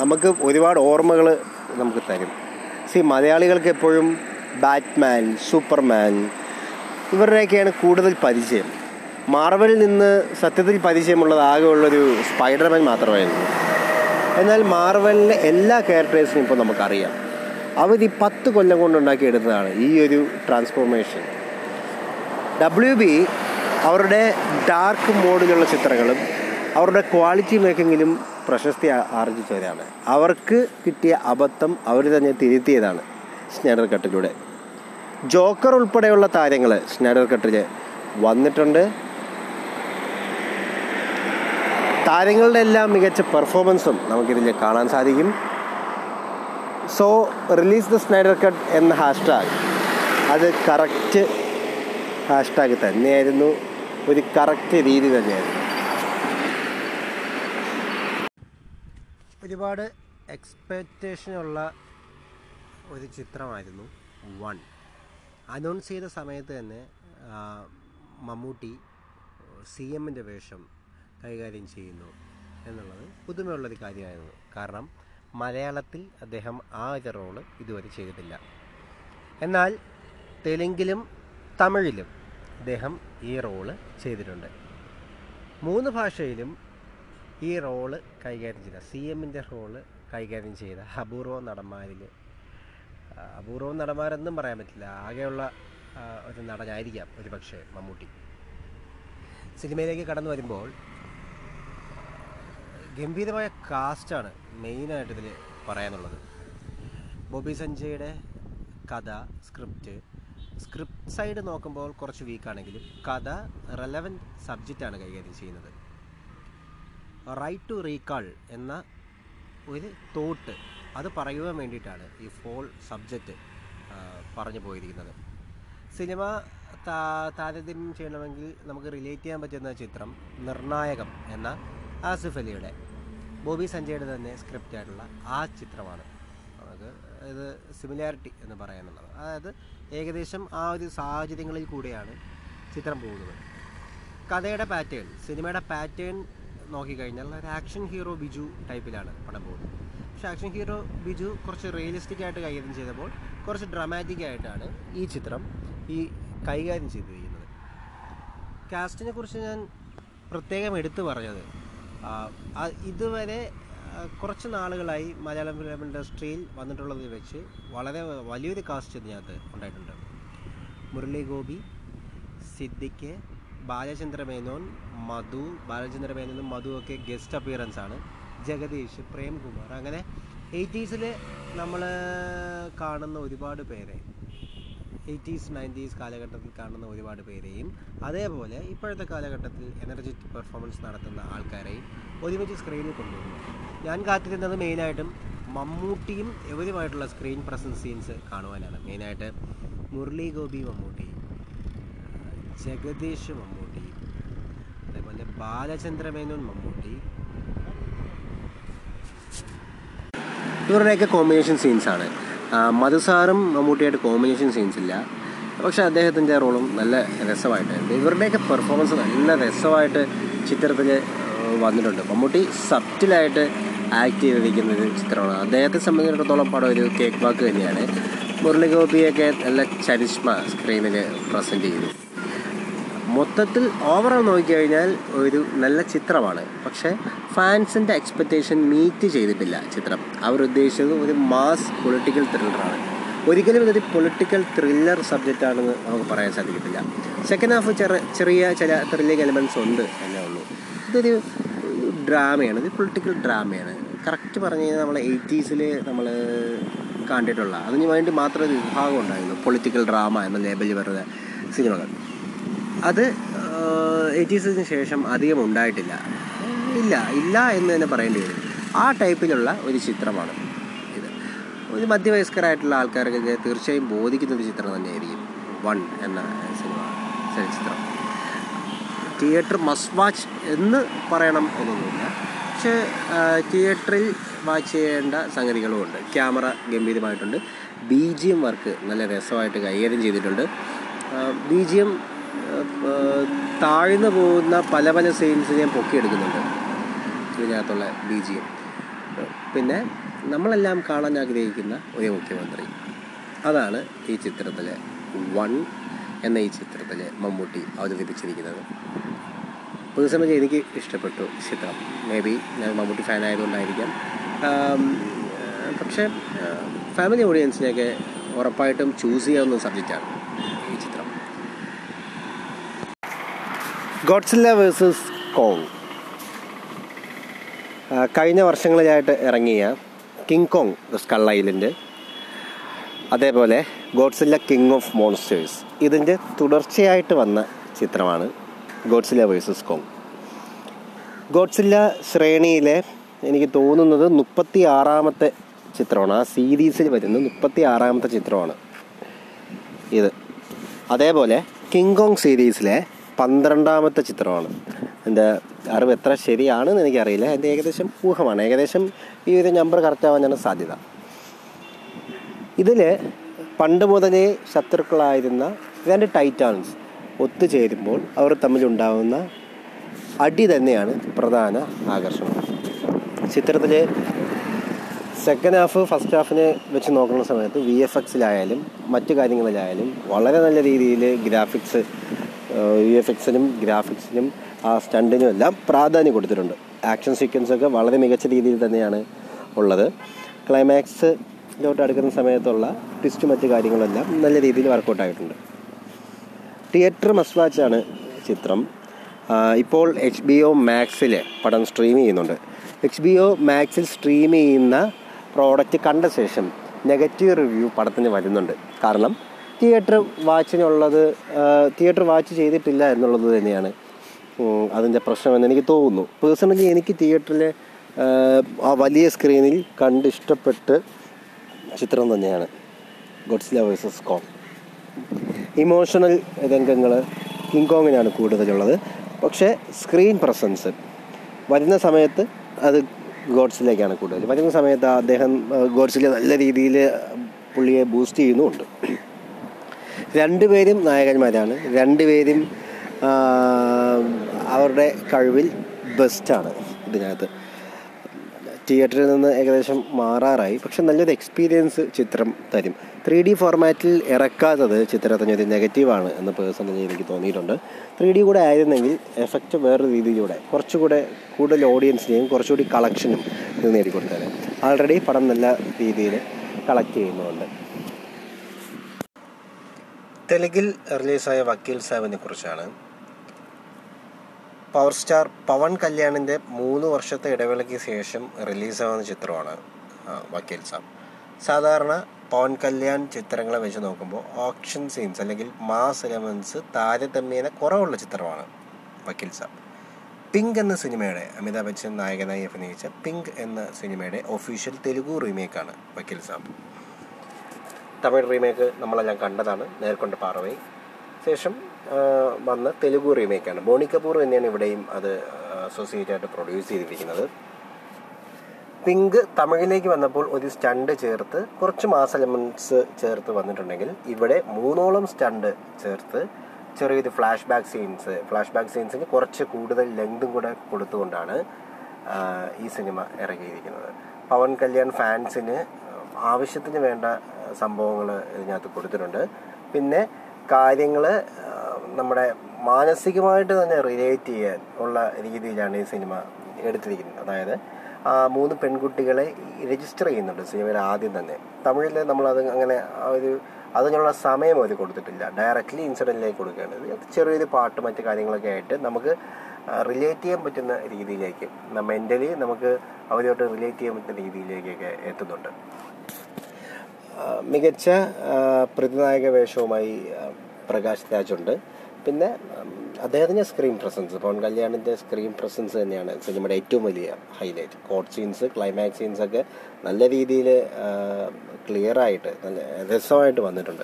നമുക്ക് ഒരുപാട് ഓർമ്മകൾ നമുക്ക് തരും. സി മലയാളികൾക്ക് എപ്പോഴും ബാറ്റ്മാൻ സൂപ്പർമാൻ ഇവരുടെയൊക്കെയാണ് കൂടുതൽ പരിചയം. മാർവലിൽ നിന്ന് സത്യത്തിൽ പരിചയമുള്ളത് ആകെയുള്ളൊരു സ്പൈഡർമാൻ മാത്രമായിരുന്നു. എന്നാൽ മാർവലിലെ എല്ലാ ക്യാരക്ടേഴ്സിനും ഇപ്പോൾ നമുക്കറിയാം. അവർ പത്ത് കൊല്ലം കൊണ്ടുണ്ടാക്കിയെടുത്തതാണ് ഈ ഒരു ട്രാൻസ്ഫോർമേഷൻ ഡബ്ല്യു ബി അവരുടെ ഡാർക്ക് മോഡിലുള്ള ചിത്രങ്ങളും അവരുടെ ക്വാളിറ്റി മേക്കിങ്ങിലും പ്രശസ്തി ആർജിച്ചവരാണ്. അവർക്ക് കിട്ടിയ അബദ്ധം അവർ തന്നെ തിരുത്തിയതാണ് സ്നൈഡർ കട്ടിലൂടെ. ജോക്കർ ഉൾപ്പെടെയുള്ള താരങ്ങൾ സ്നൈഡർ കട്ടിൽ വന്നിട്ടുണ്ട്. താരങ്ങളുടെ എല്ലാം മികച്ച പെർഫോമൻസും നമുക്കിതിൽ കാണാൻ സാധിക്കും. So release the Snyder cut എന്ന ഹാഷ്ടാഗ് അത് കറക്റ്റ് ഹാഷ്ടാഗ് തന്നെയായിരുന്നു. ഒരു കറക്റ്റ് രീതി തന്നെയായിരുന്നു. ഒരുപാട് എക്സ്പെക്റ്റേഷനുള്ള ഒരു ചിത്രമായിരുന്നു വൺ അനൗൺസ് ചെയ്ത സമയത്ത് തന്നെ മമ്മൂട്ടി സി എമ്മിന്റെ വേഷം കൈകാര്യം ചെയ്യുന്നു എന്നുള്ളത് പുതുമയുള്ളൊരു കാര്യമായിരുന്നു. കാരണം മലയാളത്തിൽ അദ്ദേഹം ആ ഒരു റോൾ ഇതുവരെ ചെയ്തിട്ടില്ല. എന്നാൽ തെലുങ്കിലും തമിഴിലും അദ്ദേഹം ഈ റോൾ ചെയ്തിട്ടുണ്ട്. മൂന്ന് ഭാഷയിലും ഈ റോൾ കൈകാര്യം ചെയ്ത സി എമ്മിന്റെ റോൾ കൈകാര്യം ചെയ്ത അപൂർവ നടന്മാരിൽ അപൂർവ നടന്മാരെന്നും പറയാൻ പറ്റില്ല. ആകെയുള്ള ഒരു നടനായിരിക്കാം ഒരു പക്ഷേ മമ്മൂട്ടി. സിനിമയിലേക്ക് കടന്നു വരുമ്പോൾ ഗംഭീരമായ കാസ്റ്റാണ് മെയിനായിട്ട് ഇതിൽ പറയാനുള്ളത്. ബോബി സഞ്ജയുടെ കഥ സ്ക്രിപ്റ്റ് സ്ക്രിപ്റ്റ് സൈഡ് നോക്കുമ്പോൾ കുറച്ച് വീക്കാണെങ്കിലും കഥ റെലവന്റ് സബ്ജക്റ്റാണ് കൈകാര്യം ചെയ്യുന്നത്. റൈറ്റ് ടു റീകാൾ എന്ന ഒരു തോട്ട് അത് പറയുവാൻ വേണ്ടിയിട്ടാണ് ഈ ഫോൾ സബ്ജക്റ്റ് പറഞ്ഞു പോയിരിക്കുന്നത്. സിനിമ താ- താരതമ്യം ചെയ്യണമെങ്കിൽ നമുക്ക് റിലേറ്റ് ചെയ്യാൻ പറ്റുന്ന ചിത്രം നിർണായകം എന്ന ആസിഫ് അലിയുടെ ബോബി സഞ്ജയുടെ തന്നെ സ്ക്രിപ്റ്റ് ആയിട്ടുള്ള ആ ചിത്രമാണ്. നമുക്ക് ഇത് സിമിലാരിറ്റി എന്ന് പറയാനുള്ളത്. അതായത് ഏകദേശം ആ ഒരു സാഹചര്യങ്ങളിൽ കൂടെയാണ് ചിത്രം പോകുന്നത്. കഥയുടെ പാറ്റേൺ സിനിമയുടെ പാറ്റേൺ നോക്കിക്കഴിഞ്ഞാൽ ഒരു ആക്ഷൻ ഹീറോ ബിജു ടൈപ്പിലാണ് പടം പോകുന്നത്. പക്ഷേ ആക്ഷൻ ഹീറോ ബിജു കുറച്ച് റിയലിസ്റ്റിക് ആയിട്ട് കൈകാര്യം ചെയ്തപ്പോൾ കുറച്ച് ഡ്രാമാറ്റിക് ആയിട്ടാണ് ഈ ചിത്രം ഈ കൈകാര്യം ചെയ്തിരിക്കുന്നത്. കാസ്റ്റിനെ കുറിച്ച് ഞാൻ പ്രത്യേകം എടുത്തു പറഞ്ഞത് ഇതുവരെ കുറച്ച് നാളുകളായി മലയാളം ഫിലിം ഇൻഡസ്ട്രിയിൽ വന്നിട്ടുള്ളത് വെച്ച് വളരെ വലിയൊരു കാസ്റ്റ് ഇതിനകത്ത് ഉണ്ടായിട്ടുണ്ട്. മുരളി ഗോപി സിദ്ദിഖ് ബാലചന്ദ്ര മേനോൻ മധു ബാലചന്ദ്ര മേനോനും മധു ഒക്കെ ഗസ്റ്റ് അപ്പിയറൻസ് ആണ്. ജഗദീഷ് പ്രേംകുമാർ അങ്ങനെ എയ്റ്റീസിൽ നമ്മൾ കാണുന്ന ഒരുപാട് പേരെ എയ്റ്റീസ് നയന്റീസ് കാലഘട്ടത്തിൽ കാണുന്ന ഒരുപാട് പേരെയും അതേപോലെ ഇപ്പോഴത്തെ കാലഘട്ടത്തിൽ എനർജറ്റിക് പെർഫോമൻസ് നടത്തുന്ന ആൾക്കാരെയും ഒരുമിച്ച് സ്ക്രീനിൽ കൊണ്ടുവരുന്നു. ഞാൻ കാത്തിരുന്നത് മെയിനായിട്ടും മമ്മൂട്ടിയും എവരുമായിട്ടുള്ള സ്ക്രീൻ പ്രസൻസ് സീൻസ് കാണുവാനാണ്. മെയിനായിട്ട് മുരളി ഗോപി മമ്മൂട്ടി ജഗദീഷ് മമ്മൂട്ടി അതേപോലെ ബാലചന്ദ്രമേനോൻ മമ്മൂട്ടി. ഇവരുടെയൊക്കെ കോമ്പിനേഷൻ സീൻസാണ് മധുസാറും മമ്മൂട്ടിയായിട്ട് കോമ്പിനേഷൻ സീൻസ് ഇല്ല. പക്ഷേ അദ്ദേഹത്തിന്റെ റോളും നല്ല രസമായിട്ടുണ്ട് ഇവരുടെയൊക്കെ പെർഫോമൻസ് നല്ല രസമായിട്ട് ചിത്രത്തിൽ വന്നിട്ടുണ്ട്. മമ്മൂട്ടി സബ്റ്റിലായിട്ട് ആക്ട് ചെയ്തിരിക്കുന്ന ഒരു ചിത്രമാണ്. അദ്ദേഹത്തെ സംബന്ധിച്ചിടത്തോളം പടം ഒരു കേക്ക് വാക്ക് തന്നെയാണ്. മുരളി ഗോപിയൊക്കെ നല്ല ചരിഷ്മ സ്ക്രീനിൽ പ്രസന്റ് ചെയ്തു. മൊത്തത്തിൽ ഓവറോൾ നോക്കിക്കഴിഞ്ഞാൽ ഒരു നല്ല ചിത്രമാണ്. പക്ഷേ ഫാൻസിന്റെ എക്സ്പെക്റ്റേഷൻ മീറ്റ് ചെയ്തിട്ടില്ല ചിത്രം. അവർ ഉദ്ദേശിച്ചത് ഒരു മാസ് പൊളിറ്റിക്കൽ ത്രില്ലറാണ് ഒരിക്കലും ഇതൊരു പൊളിറ്റിക്കൽ ത്രില്ലർ സബ്ജക്റ്റ് ആണെന്ന് നമുക്ക് പറയാൻ സാധിക്കത്തില്ല. സെക്കൻഡ് ഹാഫ് ചെറിയ ചില ത്രില്ലിംഗ് എലമെൻസ് ഉണ്ട് എന്നേ ഉള്ളൂ. ഇതൊരു ഡ്രാമയാണ് ഇത് പൊളിറ്റിക്കൽ ഡ്രാമയാണ് കറക്റ്റ് പറഞ്ഞു കഴിഞ്ഞാൽ നമ്മൾ എയ്റ്റീസിൽ നമ്മൾ കണ്ടിട്ടുള്ള അതിന് വേണ്ടി മാത്രം ഒരു വിഭാഗം ഉണ്ടായിരുന്നു. പൊളിറ്റിക്കൽ ഡ്രാമ എന്ന ലേബലിൽ വരുന്ന സിനിമകൾ. അത് എയ്റ്റീസിന് ശേഷം അധികം ഉണ്ടായിട്ടില്ല. ഇല്ല ഇല്ല എന്ന് തന്നെ പറയേണ്ടി വരും. ആ ടൈപ്പിലുള്ള ഒരു ചിത്രമാണ് ഇത്. ഒരു മധ്യവയസ്കരായിട്ടുള്ള ആൾക്കാർക്കൊക്കെ തീർച്ചയായും ബോധിക്കുന്ന ഒരു ചിത്രം തന്നെയായിരിക്കും വൺ എന്ന സിനിമ ചലച്ചിത്രം. തിയേറ്റർ മസ് വാച്ച് എന്ന് പറയണം എന്നൊന്നുമില്ല. പക്ഷേ തിയേറ്ററിൽ വാച്ച് ചെയ്യേണ്ട സംഗതികളുമുണ്ട്. ക്യാമറ ഗംഭീരമായിട്ടുണ്ട്. ബി ജി എം വർക്ക് നല്ല രസമായിട്ട് കൈകാര്യം ചെയ്തിട്ടുണ്ട്. ബി ജി എം താഴ്ന്നു പോകുന്ന പല പല സെയിൽസ് ഞാൻ പൊക്കിയെടുക്കുന്നുണ്ട്. ഇതിനകത്തുള്ള ബി ജി എം. പിന്നെ നമ്മളെല്ലാം കാണാൻ ആഗ്രഹിക്കുന്ന ഒരു മുഖ്യമന്ത്രി. അതാണ് ഈ ചിത്രത്തിലെ വൺ എന്ന ഈ ചിത്രത്തിൽ മമ്മൂട്ടി അവതരിപ്പിച്ചിരിക്കുന്നത്. പൊതുസമയം എനിക്ക് ഇഷ്ടപ്പെട്ടു ചിത്രം. മേ ബി ഞാൻ മമ്മൂട്ടി ഫാൻ ആയതുകൊണ്ടായിരിക്കാം. പക്ഷേ ഫാമിലി ഓഡിയൻസിനെയൊക്കെ ഉറപ്പായിട്ടും ചൂസ് ചെയ്യാവുന്ന സബ്ജക്റ്റാണ് ഈ ചിത്രം ഗോഡ്സില്ല വേഴ്സസ് കോങ് കഴിഞ്ഞ വർഷങ്ങളിലായിട്ട് ഇറങ്ങിയ King Kong the Skull Island. അതേപോലെ ഗോഡ്സില്ല കിങ് ഓഫ് മോൺസ്റ്റേഴ്സ്. ഇതിന്റെ തുടർച്ചയായിട്ട് വന്ന ചിത്രമാണ് ഗോഡ്സില്ല വേഴ്സസ് കോങ്. ഗോഡ്സില്ല ശ്രേണിയിലെ എനിക്ക് തോന്നുന്നത് മുപ്പത്തി ആറാമത്തെ ചിത്രമാണ്. ആ സീരീസിൽ വരുന്ന മുപ്പത്തി ആറാമത്തെ ചിത്രമാണ് ഇത്. അതേപോലെ കിങ് കോങ് സീരീസിലെ പന്ത്രണ്ടാമത്തെ ചിത്രമാണ്. എന്റെ അറിവ് എത്ര ശരിയാണെന്ന് എനിക്കറിയില്ല. എന്റെ ഏകദേശം ഊഹമാണ്. ഏകദേശം ഈ ഒരു നമ്പർ കറക്റ്റാവാൻ ആവാനാണ് സാധ്യത. ഇതിൽ പണ്ട് മുതലേ ശത്രുക്കളായിരുന്ന രണ്ട് ടൈറ്റാൻസ് ഒത്തുചേരുമ്പോൾ അവർ തമ്മിലുണ്ടാകുന്ന അടി തന്നെയാണ് പ്രധാന ആകർഷണം. ചിത്രത്തിൽ സെക്കൻഡ് ഹാഫ് ഫസ്റ്റ് ഹാഫിനെ വെച്ച് നോക്കുന്ന സമയത്ത് വി എഫ് എക്സിലായാലും മറ്റു കാര്യങ്ങളിലായാലും വളരെ നല്ല രീതിയിൽ ഗ്രാഫിക്സ് വി എഫ് എക്സിനും ഗ്രാഫിക്സിനും ആ സ്റ്റണ്ടിനും എല്ലാം പ്രാധാന്യം കൊടുത്തിട്ടുണ്ട്. ആക്ഷൻ സീക്വൻസ് ഒക്കെ വളരെ മികച്ച രീതിയിൽ തന്നെയാണ് ഉള്ളത്. ക്ലൈമാക്സിലോട്ട് അടുക്കുന്ന സമയത്തുള്ള ട്വിസ്റ്റ് മറ്റു കാര്യങ്ങളെല്ലാം നല്ല രീതിയിൽ വർക്കൗട്ട് ആയിട്ടുണ്ട്. തിയേറ്റർ മസ്റ്റ് വാച്ചാണ് ചിത്രം. ഇപ്പോൾ എച്ച് ബി ഒ മാക്സിൽ പടം സ്ട്രീം ചെയ്യുന്നുണ്ട്. എച്ച് ബി ഒ മാക്സിൽ സ്ട്രീം ചെയ്യുന്ന പ്രോഡക്റ്റ് കണ്ട ശേഷം നെഗറ്റീവ് റിവ്യൂ പടത്തിന് വരുന്നുണ്ട്. കാരണം തിയേറ്റർ വാച്ചിനുള്ളത് തിയേറ്റർ വാച്ച് ചെയ്തിട്ടില്ല എന്നുള്ളത് തന്നെയാണ്. അതിന്റെ പ്രശ്നമെന്ന് എനിക്ക് തോന്നുന്നു. പേഴ്സണലി എനിക്ക് തിയേറ്ററിൽ ആ വലിയ സ്ക്രീനിൽ കണ്ട് ഇഷ്ടപ്പെട്ട് ചിത്രം തന്നെയാണ്. Gods Godzilla versus Kong emotional രംഗങ്ങൾ കിങ് കോങ്ങിനാണ് കൂടുതലുള്ളത്. പക്ഷേ സ്ക്രീൻ പ്രസൻസ്. വരുന്ന സമയത്ത് അത് ഗോഡ്സിലേക്കാണ് കൂടുതൽ. വരുന്ന സമയത്ത് അദ്ദേഹം ഗോഡ്സിലെ നല്ല രീതിയിൽ പുള്ളിയെ ബൂസ്റ്റ് ചെയ്യുന്നുമുണ്ട്. രണ്ടുപേരും നായകന്മാരാണ്. രണ്ടുപേരും അവരുടെ കഴിവിൽ ബെസ്റ്റാണ് ഇതിനകത്ത്. തിയേറ്ററിൽ നിന്ന് ഏകദേശം മാറാറായി. പക്ഷെ നല്ലൊരു എക്സ്പീരിയൻസ് ചിത്രം തരും. ത്രീ ഡി ഫോർമാറ്റിൽ ഇറക്കാത്തത് ചിത്രത്തിന് ഒരു നെഗറ്റീവാണ് എന്ന് പേഴ്സണലി എനിക്ക് തോന്നിയിട്ടുണ്ട്. ത്രീ ഡി കൂടെ ആയിരുന്നെങ്കിൽ എഫക്റ്റ് വേറൊരു രീതിയിലൂടെ കുറച്ചുകൂടെ കൂടുതൽ ഓഡിയൻസിനെയും കുറച്ചുകൂടി കളക്ഷനും ഇത് നേടിക്കൊടുത്തേനെ ആൾറെഡി പടം നല്ല രീതിയിൽ കളക്ട് ചെയ്യുന്നുണ്ട്. തെലുങ്കിൽ റിലീസായ വക്കീൽ സാഹിബിനെ കുറിച്ചാണ്. പവർ സ്റ്റാർ പവൻ കല്യാണിന്റെ മൂന്ന് വർഷത്തെ ഇടവേളയ്ക്ക് ശേഷം റിലീസാവുന്ന ചിത്രമാണ് വക്കീൽ സാബ്. സാധാരണ പവൻ കല്യാൺ ചിത്രങ്ങളെ വെച്ച് നോക്കുമ്പോൾ ഓപ്ഷൻ സീൻസ് അല്ലെങ്കിൽ മാസ് എലമെൻസ് താരതമ്യേന കുറവുള്ള ചിത്രമാണ് വക്കീൽ സാബ്. പിങ്ക് എന്ന സിനിമയുടെ അമിതാഭ് ബച്ചൻ നായകനായി അഭിനയിച്ച പിങ്ക് എന്ന സിനിമയുടെ ഒഫീഷ്യൽ തെലുഗു റീമേക്കാണ് വക്കീൽ സാബ്. തമിഴ് റീമേക്ക് നമ്മളെല്ലാം കണ്ടതാണ് നേർക്കൊണ്ട് പാറവൈ ശേഷം വന്ന തെലുഗു റീമേക്കാണ് ബോണി കപൂർ തന്നെയാണ് ഇവിടെയും അത് അസോസിയേറ്റ് ആയിട്ട് പ്രൊഡ്യൂസ് ചെയ്തിരിക്കുന്നത്. പിങ്ക് തമിഴിലേക്ക് വന്നപ്പോൾ ഒരു സ്റ്റണ്ട് ചേർത്ത് കുറച്ച് മാസ് എലമെന്റ്സ് ചേർത്ത് വന്നിട്ടുണ്ടെങ്കിൽ ഇവിടെ മൂന്നോളം സ്റ്റണ്ട് ചേർത്ത് ചെറിയൊരു flashback scenes flashback സീൻസിന് കുറച്ച് കൂടുതൽ ലെങ്തും കൂടെ കൊടുത്തുകൊണ്ടാണ് ഈ സിനിമ ഇറങ്ങിയിരിക്കുന്നത്. പവൻ കല്യാൺ ഫാൻസിന് ആവശ്യത്തിന് വേണ്ട സംഭവങ്ങൾ ഇതിനകത്ത് കൊടുത്തിട്ടുണ്ട്. പിന്നെ കാര്യങ്ങൾ നമ്മുടെ മാനസികമായിട്ട് തന്നെ റിലേറ്റ് ചെയ്യാൻ ഉള്ള രീതിയിലാണ് ഈ സിനിമ എടുത്തിരിക്കുന്നത്. അതായത് ആ മൂന്ന് പെൺകുട്ടികളെ രജിസ്റ്റർ ചെയ്യുന്നുണ്ട് സിനിമയിൽ ആദ്യം തന്നെ. തമിഴിൽ നമ്മളത് അങ്ങനെ ഒരു അതിനുള്ള സമയം അവർ കൊടുത്തിട്ടില്ല. ഡയറക്റ്റ്ലി ഇൻസിഡന്റിലേക്ക് കൊടുക്കേണ്ടത് ചെറിയൊരു പാട്ട് മറ്റു കാര്യങ്ങളൊക്കെ ആയിട്ട് നമുക്ക് റിലേറ്റ് ചെയ്യാൻ പറ്റുന്ന രീതിയിലേക്ക് മെന്റലി നമുക്ക് അവരോട്ട് റിലേറ്റ് ചെയ്യാൻ പറ്റുന്ന രീതിയിലേക്കൊക്കെ എത്തുന്നുണ്ട്. മികച്ച പ്രതിനായക വേഷവുമായി പ്രകാശ് രാജുണ്ട് പിന്നെ അദ്ദേഹത്തിന്റെ സ്ക്രീൻ പ്രസൻസ് പവൻ കല്യാണിന്റെ സ്ക്രീൻ പ്രസൻസ് തന്നെയാണ് സിനിമയുടെ ഏറ്റവും വലിയ highlight court scenes climax scenes ഒക്കെ നല്ല രീതിയിൽ ക്ലിയറായിട്ട് നല്ല രസമായിട്ട് വന്നിട്ടുണ്ട്.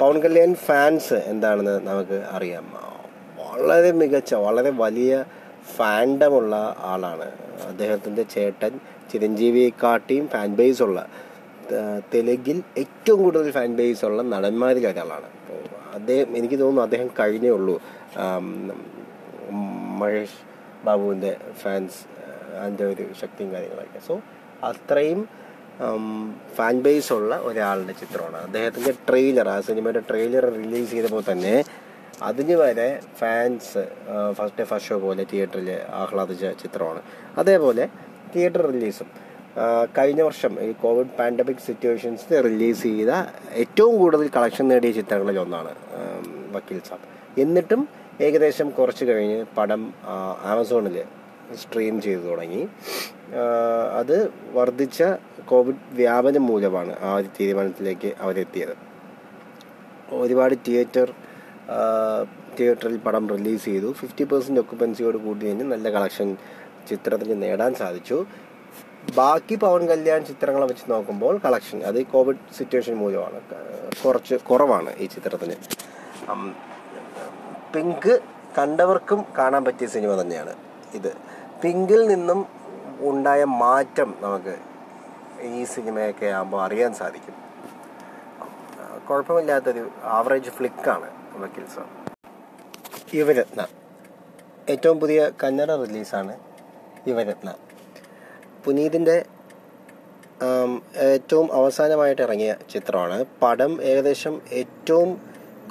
പവൻ കല്യാൺ ഫാൻസ് എന്താണെന്ന് നമുക്ക് അറിയാം. വളരെ മികച്ച വളരെ വലിയ ഫാൻഡമുള്ള ആളാണ്. അദ്ദേഹത്തിന്റെ ചേട്ടൻ ചിരഞ്ജീവിയെക്കാട്ടിയും ഫാൻ ബേസ് ഉള്ള തെലുങ്കിൽ ഏറ്റവും കൂടുതൽ ഫാൻ ബേസ് ഉള്ള നടന്മാരിൽ ഒരാളാണ്. അപ്പോൾ അദ്ദേഹം എനിക്ക് തോന്നുന്നു അദ്ദേഹം കഴിഞ്ഞേ ഉള്ളൂ. മഹേഷ് ബാബുവിന്റെ ഫാൻസ് അതിന്റെ ഒരു ശക്തിയും കാര്യങ്ങളൊക്കെ. സോ അത്രയും ഫാൻ ബേസ് ഉള്ള ഒരാളുടെ ചിത്രമാണ്. അദ്ദേഹത്തിന്റെ ട്രെയിലർ ആ സിനിമയുടെ ട്രെയിലർ റിലീസ് ചെയ്തപ്പോൾ തന്നെ അതിന് വരെ fans first day first show പോലെ തിയേറ്ററിൽ ആഹ്ലാദിച്ച ചിത്രമാണ്. അതേപോലെ തിയേറ്റർ റിലീസും കഴിഞ്ഞ വർഷം ഈ കോവിഡ് പാൻഡമിക് സിറ്റുവേഷൻസിൽ റിലീസ് ചെയ്ത ഏറ്റവും കൂടുതൽ കളക്ഷൻ നേടിയ ചിത്രങ്ങളിൽ ഒന്നാണ് വക്കീൽ സാബ്. എന്നിട്ടും ഏകദേശം കുറച്ച് കഴിഞ്ഞ് പടം ആമസോണിൽ സ്ട്രീം ചെയ്തു തുടങ്ങി. അത് വർദ്ധിച്ച കോവിഡ് വ്യാപനം മൂലമാണ് ആ ഒരു തീരുമാനത്തിലേക്ക് അവരെത്തിയത്. ഒരുപാട് തിയേറ്റർ തിയേറ്ററിൽ പടം റിലീസ് ചെയ്തു. ഫിഫ്റ്റി പെർസെന്റ് ഒക്കുപ്പൻസിയോട് കൂടി കഴിഞ്ഞ് നല്ല കളക്ഷൻ ചിത്രത്തിന് നേടാൻ സാധിച്ചു. ബാക്കി പവൻ കല്യാൺ ചിത്രങ്ങളെ വെച്ച് നോക്കുമ്പോൾ കളക്ഷൻ അത് കോവിഡ് സിറ്റുവേഷൻ മൂലമാണ്. കുറച്ച് കുറവാണ് ഈ ചിത്രത്തിന്. പിങ്ക് കണ്ടവർക്കും കാണാൻ പറ്റിയ സിനിമ തന്നെയാണ് ഇത്. പിങ്കിൽ നിന്നും ഉണ്ടായ മാറ്റം നമുക്ക് ഈ സിനിമയൊക്കെ ആകുമ്പോൾ അറിയാൻ സാധിക്കും. കുഴപ്പമില്ലാത്തൊരു ആവറേജ് ഫ്ലിക്കാണ് വക്കീൽ സാർ. യുവരത്ന. ഏറ്റവും പുതിയ കന്നഡ റിലീസാണ് യുവരത്ന. പുനീതിന്റെ ഏറ്റവും അവസാനമായിട്ട് ഇറങ്ങിയ ചിത്രമാണ്. പടം ഏകദേശം ഏറ്റവും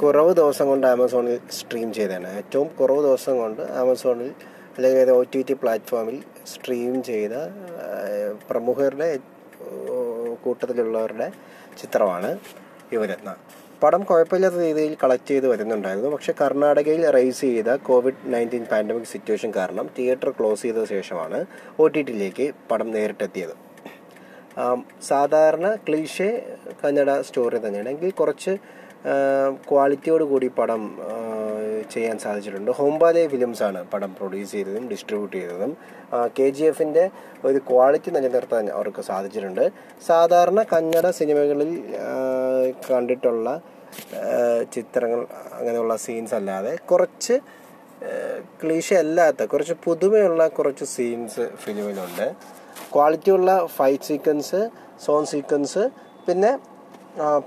കുറവ് ദിവസം കൊണ്ട് ആമസോണിൽ സ്ട്രീം ചെയ്തതാണ്. ഏറ്റവും കുറവ് ദിവസം കൊണ്ട് ആമസോണിൽ അല്ലെങ്കിൽ ഒ ടി ടി പ്ലാറ്റ്ഫോമിൽ സ്ട്രീം ചെയ്ത പ്രമുഖരുടെ കൂട്ടത്തിലുള്ളവരുടെ ചിത്രമാണ് യുവരത്ന. പടം കുഴപ്പമില്ലാത്ത രീതിയിൽ കളക്ട് ചെയ്ത് വരുന്നുണ്ടായിരുന്നു. പക്ഷേ കർണാടകയിൽ റൈസ് ചെയ്ത കോവിഡ് നയന്റീൻ പാൻഡമിക് സിറ്റുവേഷൻ കാരണം തിയേറ്റർ ക്ലോസ് ചെയ്ത ശേഷമാണ് ഒ ടി ടിയിലേക്ക് പടം നേരിട്ടെത്തിയത്. സാധാരണ ക്ലീഷെ കന്നഡ സ്റ്റോറി തന്നെയാണ്. എങ്കിൽ കുറച്ച് ക്വാളിറ്റിയോട് കൂടി പടം ചെയ്യാൻ സാധിച്ചിട്ടുണ്ട്. ഹോംബാലെ ഫിലിംസ് ആണ് പടം പ്രൊഡ്യൂസ് ചെയ്തതും ഡിസ്ട്രിബ്യൂട്ട് ചെയ്തതും. കെ ജി എഫിന്റെ ഒരു ക്വാളിറ്റി നിലനിർത്താൻ അവർക്ക് സാധിച്ചിട്ടുണ്ട്. സാധാരണ കന്നഡ സിനിമകളിൽ കണ്ടിട്ടുള്ള ചിത്രങ്ങൾ അങ്ങനെയുള്ള സീൻസ് അല്ലാതെ കുറച്ച് ക്ലീഷ അല്ലാത്ത കുറച്ച് പുതുമയുള്ള കുറച്ച് സീൻസ് ഫിലിമിലുണ്ട് ക്വാളിറ്റിയുള്ള ഫൈറ്റ് സീക്വൻസ് സോങ് സീക്വൻസ് പിന്നെ ആ,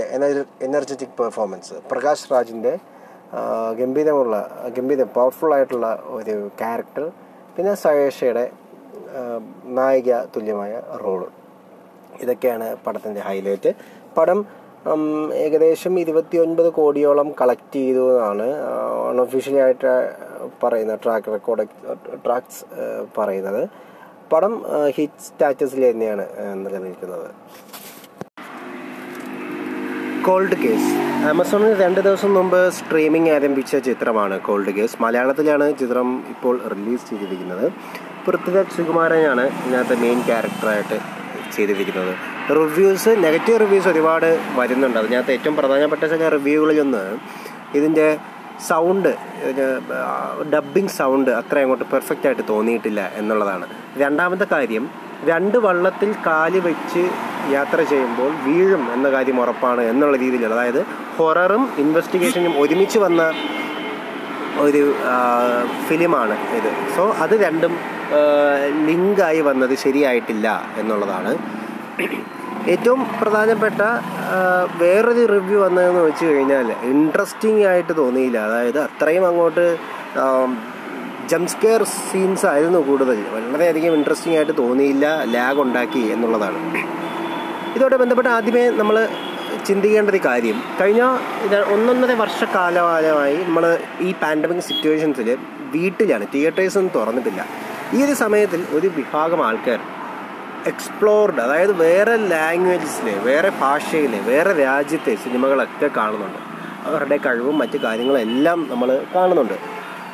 എനർജ എനർജറ്റിക് പെർഫോമൻസ്. പ്രകാശ് രാജിന്റെ ഗംഭീരമുള്ള ഗംഭീര പവർഫുൾ ആയിട്ടുള്ള ഒരു ക്യാരക്ടർ പിന്നെ സയേഷയുടെ നായിക തുല്യമായ റോൾ. ഇതൊക്കെയാണ് പടത്തിന്റെ ഹൈലൈറ്റ്. പടം ഏകദേശം ഇരുപത്തി ഒൻപത് കോടിയോളം കളക്ട് ചെയ്തു എന്നാണ് അൺഒഫീഷ്യലി ആയിട്ട് പറയുന്ന ട്രാക്ക് റെക്കോർഡ് ട്രാക്സ് പറയുന്നത്. പടം ഹിറ്റ് സ്റ്റാറ്റസിൽ തന്നെയാണ് നിലനിൽക്കുന്നത്. കോൾഡ് കേസ് ആമസോണിൽ രണ്ട് ദിവസം മുമ്പ് സ്ട്രീമിംഗ് ആരംഭിച്ച ചിത്രമാണ് കോൾഡ് കേസ് മലയാളത്തിലാണ് ചിത്രം ഇപ്പോൾ റിലീസ് ചെയ്തിരിക്കുന്നത്. പൃഥ്വിരാജ് സുകുമാരനാണ് ഇതിനകത്ത് മെയിൻ ക്യാരക്ടറായിട്ട് ചെയ്തിരിക്കുന്നത്. റിവ്യൂസ് നെഗറ്റീവ് റിവ്യൂസ് ഒരുപാട് വരുന്നുണ്ട്. അതിനകത്ത് ഏറ്റവും പ്രധാനപ്പെട്ട ചില റിവ്യൂകളിലൊന്ന് ഇതിന്റെ സൗണ്ട് ഡബ്ബിംഗ് സൗണ്ട് അത്ര അങ്ങോട്ട് പെർഫെക്റ്റ് ആയിട്ട് തോന്നിയിട്ടില്ല എന്നുള്ളതാണ്. രണ്ടാമത്തെ കാര്യം രണ്ട് വള്ളത്തിൽ കാൽ വെച്ച് യാത്ര ചെയ്യുമ്പോൾ വീഴും എന്ന കാര്യം ഉറപ്പാണ് എന്നുള്ള രീതിയിൽ അതായത് ഹൊററും ഇൻവെസ്റ്റിഗേഷനും ഒരുമിച്ച് വന്ന ഒരു ഫിലിമാണ് ഇത്. സോ അത് രണ്ടും ലിങ്കായി വന്നത് ശരിയായിട്ടില്ല എന്നുള്ളതാണ്. ഏറ്റവും പ്രധാനപ്പെട്ട വേറൊരു റിവ്യൂ വന്നതെന്ന് വെച്ച് കഴിഞ്ഞാൽ ഇൻട്രസ്റ്റിംഗ് ആയിട്ട് തോന്നിയില്ല. അതായത് അത്രയും അങ്ങോട്ട് ജംസ്കെയർ സീൻസ് ആയിരുന്നു കൂടുതൽ. വളരെയധികം ഇൻട്രസ്റ്റിംഗ് ആയിട്ട് തോന്നിയില്ല ലാഗ് ഉണ്ടാക്കി എന്നുള്ളതാണ്. ഇതോടെ ബന്ധപ്പെട്ട് ആദ്യമേ നമ്മൾ ചിന്തിക്കേണ്ട കാര്യം. കഴിഞ്ഞ ഒന്നൊന്നര വർഷക്കാലമായി നമ്മൾ ഈ പാൻഡമിക് സിറ്റുവേഷൻസിൽ വീട്ടിലാണ് തിയേറ്റേഴ്സ് ഒന്നും തുറന്നിട്ടില്ല. ഈ ഒരു സമയത്തിൽ ഒരു വിഭാഗം ആൾക്കാർ എക്സ്പ്ലോർഡ് അതായത് വേറെ ലാംഗ്വേജസിലെ വേറെ ഭാഷയിലെ വേറെ രാജ്യത്തെ സിനിമകളൊക്കെ കാണുന്നുണ്ട്. അവരുടെ കഴിവും മറ്റു കാര്യങ്ങളെല്ലാം നമ്മൾ കാണുന്നുണ്ട്.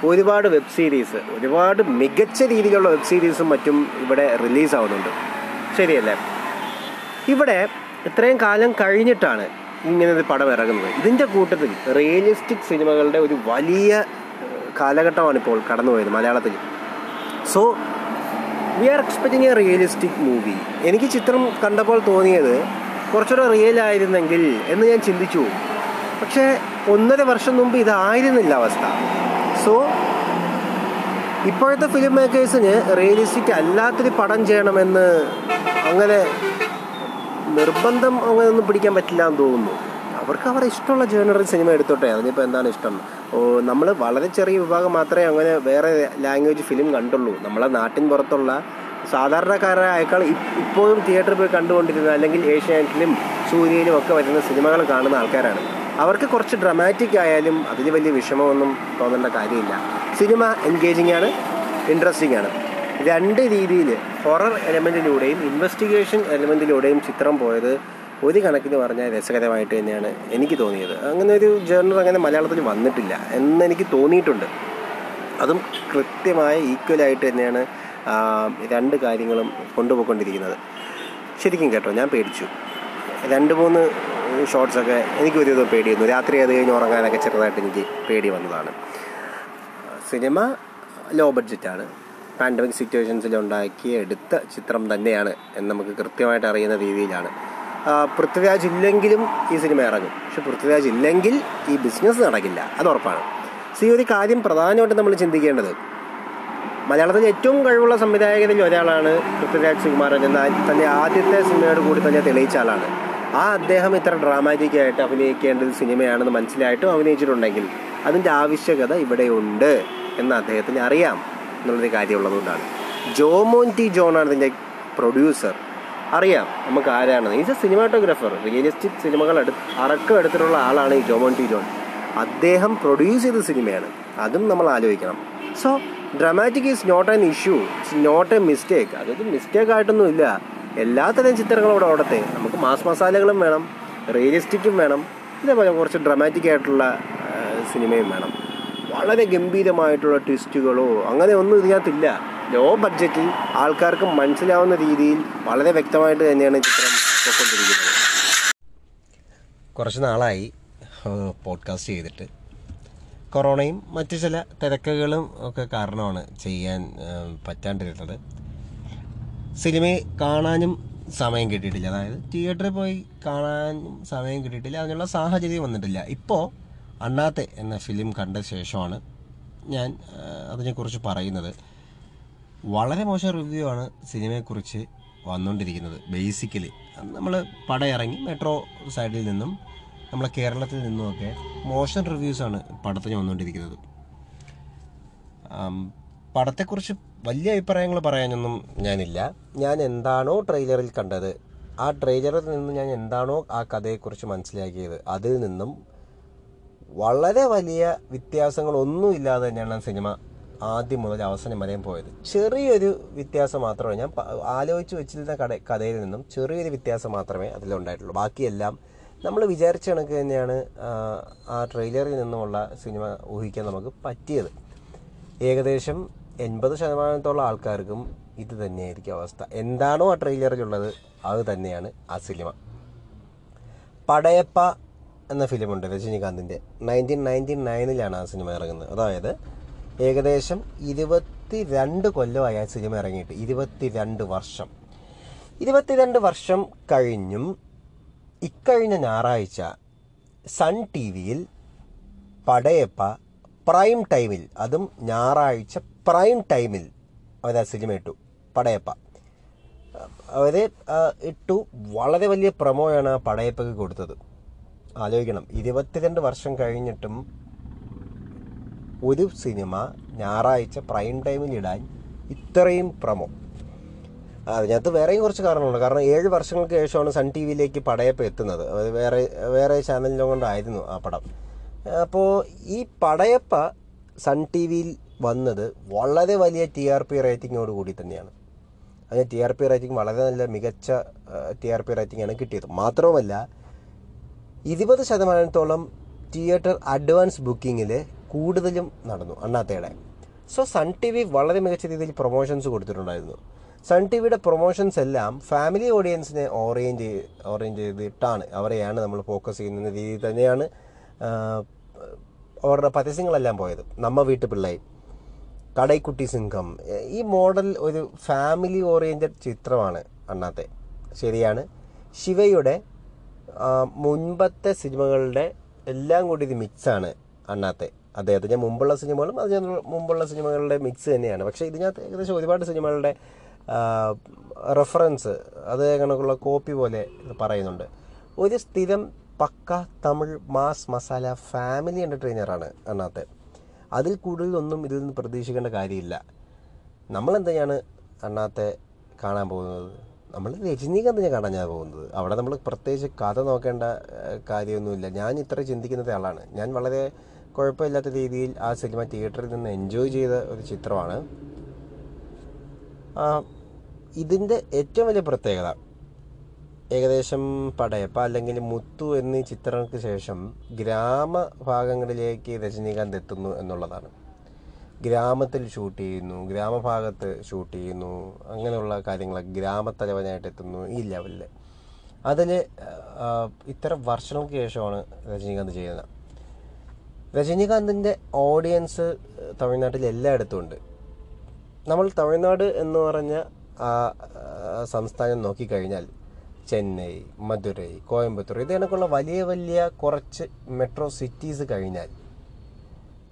ഒരുപാട് വെബ് സീരീസ് ഒരുപാട് മികച്ച രീതിയിലുള്ള വെബ് സീരീസും മറ്റും ഇവിടെ റിലീസാവുന്നുണ്ട് ശരിയല്ലേ? ഇവിടെ ഇത്രയും കാലം കഴിഞ്ഞിട്ടാണ് ഇങ്ങനെ ഒരു പടം ഇറങ്ങുന്നത്. ഇതിന്റെ കൂട്ടത്തിൽ റിയലിസ്റ്റിക് സിനിമകളുടെ ഒരു വലിയ കാലഘട്ടമാണ് ഇപ്പോൾ മലയാളത്തിൽ. So we are expecting a realistic movie എനിക്ക് ചിത്രം കണ്ടപ്പോൾ തോന്നിയത് കുറച്ചുകൂടെ റിയൽ ആയിരുന്നെങ്കിൽ എന്ന് ഞാൻ ചിന്തിച്ചു. പക്ഷേ ഒന്നര വർഷം മുമ്പ് ഇതായിരുന്നില്ല അവസ്ഥ. സോ ഇപ്പോഴത്തെ ഫിലിം മേക്കേഴ്സിന് റിയലിസ്റ്റിക് അല്ലാത്തൊരു പടം ചെയ്യണമെന്ന് അങ്ങനെ നിർബന്ധം അങ്ങനെ ഒന്നും പിടിക്കാൻ പറ്റില്ല എന്ന് തോന്നുന്നു. അവർക്ക് അവരുടെ ഇഷ്ടമുള്ള ജേണറിൽ സിനിമ എടുത്തോട്ടെ. അതിനിപ്പോൾ എന്താണ് ഇഷ്ടം? ഓ നമ്മൾ വളരെ ചെറിയ വിഭാഗം മാത്രമേ അങ്ങനെ വേറെ ലാംഗ്വേജ് ഫിലിം കണ്ടുള്ളൂ. നമ്മളെ നാട്ടിൻ പുറത്തുള്ള സാധാരണക്കാരായ അയക്കാൾ ഇപ്പോഴും തിയേറ്ററിൽ പോയി കണ്ടുകൊണ്ടിരുന്ന അല്ലെങ്കിൽ ഏഷ്യാനെറ്റിലും സൂര്യയിലും ഒക്കെ വരുന്ന സിനിമകൾ കാണുന്ന ആൾക്കാരാണ്. അവർക്ക് കുറച്ച് ഡ്രമാറ്റിക് ആയാലും അതിൽ വലിയ വിഷമമൊന്നും തോന്നേണ്ട കാര്യമില്ല. സിനിമ എൻഗേജിങ് ആണ് ഇൻട്രസ്റ്റിംഗ് ആണ്. രണ്ട് രീതിയിൽ ഹൊറർ എലമെന്റിലൂടെയും ഇൻവെസ്റ്റിഗേഷൻ എലമെന്റിലൂടെയും ചിത്രം പോയത് ഒരു കണക്കിന് പറഞ്ഞാൽ രസകരമായിട്ട് തന്നെയാണ് എനിക്ക് തോന്നിയത്. അങ്ങനെ ഒരു ജേർണൽ അങ്ങനെ മലയാളത്തിൽ വന്നിട്ടില്ല എന്നെനിക്ക് തോന്നിയിട്ടുണ്ട്. അതും കൃത്യമായ ഈക്വലായിട്ട് തന്നെയാണ് രണ്ട് കാര്യങ്ങളും കൊണ്ടുപോയിക്കൊണ്ടിരിക്കുന്നത്. ശരിക്കും കേട്ടോ ഞാൻ പേടിച്ചു. രണ്ട് മൂന്ന് ഷോർട്ട്സൊക്കെ എനിക്ക് ഒരു പേടി വന്നു രാത്രി അത് കഴിഞ്ഞ് ഉറങ്ങാനൊക്കെ ചെറുതായിട്ട് എനിക്ക് പേടി വന്നതാണ്. സിനിമ ലോ ബഡ്ജറ്റാണ് പാൻഡമിക് സിറ്റുവേഷൻസിൽ ഉണ്ടാക്കി എടുത്ത ചിത്രം തന്നെയാണ് എന്ന് നമുക്ക് കൃത്യമായിട്ട് അറിയുന്ന രീതിയിലാണ്. പൃഥ്വിരാജ് ഇല്ലെങ്കിലും ഈ സിനിമ ഇറങ്ങും. പക്ഷെ പൃഥ്വിരാജ് ഇല്ലെങ്കിൽ ഈ ബിസിനസ് നടക്കില്ല. അത് ഉറപ്പാണ്. സി ഒരു കാര്യം പ്രധാനമായിട്ടും നമ്മൾ ചിന്തിക്കേണ്ടത് മലയാളത്തിലെ ഏറ്റവും കഴിവുള്ള സംവിധായകരിൽ ഒരാളാണ് പൃഥ്വിരാജ് സുകുമാരൻ എന്ന തന്റെ ആദ്യത്തെ സിനിമയോട് കൂടി തന്നെ തെളിയിച്ച ആളാണ്. ആ അദ്ദേഹം ഇത്ര ഡ്രാമാറ്റിക് ആയിട്ട് അഭിനയിക്കേണ്ട ഒരു സിനിമയാണെന്ന് മനസ്സിലായിട്ടും അഭിനയിച്ചിട്ടുണ്ടെങ്കിൽ അതിന്റെ ആവശ്യകത ഇവിടെ ഉണ്ട് എന്ന് അദ്ദേഹത്തിന് അറിയാം എന്നുള്ളൊരു കാര്യമുള്ളതുകൊണ്ടാണ്. ജോമോൻ ടി ജോണാണ് ഇതിന്റെ പ്രൊഡ്യൂസർ അറിയാം നമുക്ക് ആരാണെന്ന്. ഈസ് എ സിനിമാറ്റോഗ്രാഫർ റിയലിസ്റ്റിക് സിനിമകൾ എടു അറക്കം എടുത്തിട്ടുള്ള ആളാണ് ഈ ജോമോൻ ടി. ജോൺ. അദ്ദേഹം പ്രൊഡ്യൂസ് ചെയ്ത സിനിമയാണ് അതും നമ്മൾ ആലോചിക്കണം. So dramatic is not an issue it's not a mistake അതൊരു മിസ്റ്റേക്ക് ആയിട്ടൊന്നും ഇല്ല. എല്ലാത്തരം ചിത്രങ്ങളും ഇവിടെ ഓടത്തെ നമുക്ക് മാസ് മസാലകളും വേണം. റിയലിസ്റ്റിക്കും വേണം. ഇതേപോലെ കുറച്ച് ഡ്രാമാറ്റിക് ആയിട്ടുള്ള സിനിമയും വേണം. വളരെ ഗംഭീരമായിട്ടുള്ള ട്വിസ്റ്റുകളോ അങ്ങനെ ഒന്നും ഇതിനകത്തില്ല. ലോ ബഡ്ജറ്റിൽ ആൾക്കാർക്ക് മനസ്സിലാവുന്ന രീതിയിൽ വളരെ വ്യക്തമായിട്ട് തന്നെയാണ് ചിത്രം പോയിക്കൊണ്ടിരിക്കുന്നത്. കുറച്ച് നാളായി പോഡ്കാസ്റ്റ് ചെയ്തിട്ട്. കൊറോണയും മറ്റു ചില തിരക്കുകളും ഒക്കെ കാരണമാണ് ചെയ്യാൻ പറ്റാണ്ടിരുന്നത്. സിനിമയെ കാണാനും സമയം കിട്ടിയിട്ടില്ല. അതായത് തിയേറ്ററിൽ പോയി കാണാനും സമയം കിട്ടിയിട്ടില്ല. അതിനുള്ള സാഹചര്യം വന്നിട്ടില്ല. ഇപ്പോൾ അണ്ണാത്തെ എന്ന ഫിലിം കണ്ട ശേഷമാണ് ഞാൻ അതിനെക്കുറിച്ച് പറയുന്നത്. വളരെ മോശം റിവ്യൂ ആണ് സിനിമയെക്കുറിച്ച് വന്നുകൊണ്ടിരിക്കുന്നത് ബേസിക്കലി നമ്മൾ പടം ഇറങ്ങി മെട്രോ സൈഡിൽ നിന്നും നമ്മളെ കേരളത്തിൽ നിന്നുമൊക്കെ മോശം റിവ്യൂസാണ് പടത്തിന് വന്നുകൊണ്ടിരിക്കുന്നത് പടത്തെക്കുറിച്ച് വലിയ അഭിപ്രായങ്ങൾ പറയാനൊന്നും ഞാനില്ല. ഞാൻ എന്താണോ ട്രെയിലറിൽ കണ്ടത് ആ ട്രെയിലറിൽ നിന്ന് ഞാൻ എന്താണോ ആ കഥയെക്കുറിച്ച് മനസ്സിലാക്കിയത് അതിൽ നിന്നും വളരെ വലിയ വ്യത്യാസങ്ങളൊന്നും ഇല്ലാതെ തന്നെയാണ് സിനിമ ആദ്യം മുതൽ അവസാനം വരെയും പോയത്. ചെറിയൊരു വ്യത്യാസം മാത്രമേ ഞാൻ ആലോചിച്ച് വെച്ചിരുന്ന കട കഥയിൽ നിന്നും ചെറിയൊരു വ്യത്യാസം മാത്രമേ അതിലുണ്ടായിട്ടുള്ളൂ. ബാക്കിയെല്ലാം നമ്മൾ വിചാരിച്ച കണക്ക് തന്നെയാണ് ആ ട്രെയിലറിൽ നിന്നുമുള്ള സിനിമ ഊഹിക്കാൻ നമുക്ക് പറ്റിയത്. ഏകദേശം എൺപത് ശതമാനത്തോളം ആൾക്കാർക്കും ഇത് തന്നെയായിരിക്കും അവസ്ഥ. എന്താണോ ആ ട്രെയിലറിലുള്ളത് അത് തന്നെയാണ് ആ സിനിമ. പടയപ്പ എന്ന ഫിലിമുണ്ട് രജനീകാന്തിന്റെ. നയന്റീൻ നയന്റി നയനിലാണ് ആ സിനിമ ഇറങ്ങുന്നത്. അതായത് ഏകദേശം ഇരുപത്തി രണ്ട് കൊല്ലമായി ആ സിനിമ ഇറങ്ങിയിട്ട്. ഇരുപത്തി രണ്ട് വർഷം. ഇരുപത്തിരണ്ട് വർഷം കഴിഞ്ഞും ഇക്കഴിഞ്ഞ ഞായറാഴ്ച സൺ ടി വിയിൽ പടയപ്പ പ്രൈം ടൈമിൽ അതും ഞായറാഴ്ച പ്രൈം ടൈമിൽ അവർ ആ സിനിമ ഇട്ടു. പടയപ്പ. അവർ ഇട്ടു. വളരെ വലിയ പ്രമോയാണ് ആ പടയപ്പയ്ക്ക് കൊടുത്തത്. ആലോചിക്കണം. ഇരുപത്തിരണ്ട് വർഷം കഴിഞ്ഞിട്ടും ഒരു സിനിമ ഞായറാഴ്ച പ്രൈം ടൈമിൽ ഇടാൻ ഇത്രയും പ്രമോ. അതിനകത്ത് വേറെയും കുറച്ച് കാരണങ്ങളുണ്ട്. കാരണം ഏഴ് വർഷങ്ങൾക്ക് ശേഷമാണ് സൺ ടി വിയിലേക്ക് പടയപ്പ് എത്തുന്നത്. അത് വേറെ വേറെ ചാനലിലും കൊണ്ടായിരുന്നു ആ പടം. അപ്പോൾ ഈ പടയപ്പ സൺ ടി വിയിൽ വന്നത് വളരെ വലിയ ടി ആർ പി റേറ്റിങ്ങോട് കൂടി തന്നെയാണ്. അതിന് ടി ആർ പി റേറ്റിംഗ് വളരെ നല്ല മികച്ച ടി ആർ പി റേറ്റിംഗ് ആണ് കിട്ടിയത്. മാത്രവുമല്ല ഇരുപത് ശതമാനത്തോളം തിയേറ്റർ അഡ്വാൻസ് ബുക്കിങ്ങിൽ കൂടുതലും നടന്നു അണ്ണാത്തയുടെ. സോ സൺ ടി വി വളരെ മികച്ച രീതിയിൽ പ്രൊമോഷൻസ് കൊടുത്തിട്ടുണ്ടായിരുന്നു. സൺ ടി വിയുടെ പ്രൊമോഷൻസ് എല്ലാം ഫാമിലി ഓഡിയൻസിനെ ഓറിയന്റ് ഓറിയന്റ് ചെയ്തിട്ടാണ്. അവരെയാണ് നമ്മൾ ഫോക്കസ് ചെയ്യുന്ന രീതിയിൽ തന്നെയാണ് അവരുടെ പരസ്യങ്ങളെല്ലാം പോയത്. നമ്മ വീട്ടു പിള്ളൈ കടൈക്കുട്ടി സിംഹം ഈ മോഡൽ ഒരു ഫാമിലി ഓറിയന്റഡ് ചിത്രമാണ് അണ്ണാത്തെ. ശരിയാണ്. ശിവയുടെ മുൻപത്തെ സിനിമകളുടെ എല്ലാം കൂടി ഇത് മിക്സാണ് അണ്ണാത്തെ അദ്ദേഹത്തിന് മുമ്പുള്ള സിനിമകളും അതിന് മുമ്പുള്ള സിനിമകളുടെ മിക്സ് തന്നെയാണ്. പക്ഷേ ഇതിനകത്ത് ഏകദേശം ഒരുപാട് സിനിമകളുടെ റെഫറൻസ് അതേ കണക്കുള്ള കോപ്പി പോലെ പറയുന്നുണ്ട്. ഒരു സ്ഥിരം പക്ക തമിഴ് മാസ് മസാല ഫാമിലി എന്റർടൈനറാണ് അണ്ണാത്തെ അതിൽ കൂടുതലൊന്നും ഇതിൽ നിന്ന് പ്രതീക്ഷിക്കേണ്ട കാര്യമില്ല. നമ്മളെന്തെയാണ് അണ്ണാത്തെ കാണാൻ പോകുന്നത്? നമ്മൾ രജനീകാന്തിനെ കാണാൻ ഞാൻ പോകുന്നത്. അവിടെ നമ്മൾ പ്രത്യേകിച്ച് കഥ നോക്കേണ്ട കാര്യമൊന്നുമില്ല. ഞാൻ ഇത്ര ചിന്തിക്കുന്ന ആളാണ്. ഞാൻ വളരെ കുഴപ്പമില്ലാത്ത രീതിയിൽ ആ സിനിമ തിയേറ്ററിൽ നിന്ന് എൻജോയ് ചെയ്ത ഒരു ചിത്രമാണ്. ഇതിന്റെ ഏറ്റവും വലിയ പ്രത്യേകത ഏകദേശം പടയപ്പ അല്ലെങ്കിൽ മുത്തു എന്നീ ചിത്രങ്ങൾക്ക് ശേഷം ഗ്രാമഭാഗങ്ങളിലേക്ക് രജനീകാന്ത് എത്തുന്നു എന്നുള്ളതാണ്. ഗ്രാമത്തിൽ ഷൂട്ട് ചെയ്യുന്നു ഗ്രാമഭാഗത്ത് ഷൂട്ട് ചെയ്യുന്നു അങ്ങനെയുള്ള കാര്യങ്ങളൊക്കെ ഗ്രാമത്തലവനായിട്ട് എത്തുന്നു ഈ ലെവലിൽ അതിൽ ഇത്ര വർഷങ്ങൾക്ക് ശേഷമാണ് രജനീകാന്ത് ചെയ്യുന്നത്. രജനീകാന്തിന്റെ ഓഡിയൻസ് തമിഴ്നാട്ടിൽ എല്ലായിടത്തും ഉണ്ട്. നമ്മൾ തമിഴ്നാട് എന്ന് പറഞ്ഞ സംസ്ഥാനം നോക്കിക്കഴിഞ്ഞാൽ ചെന്നൈ മധുരൈ കോയമ്പത്തൂർ ഇത് കണക്കുള്ള വലിയ വലിയ കുറച്ച് മെട്രോ സിറ്റീസ് കഴിഞ്ഞാൽ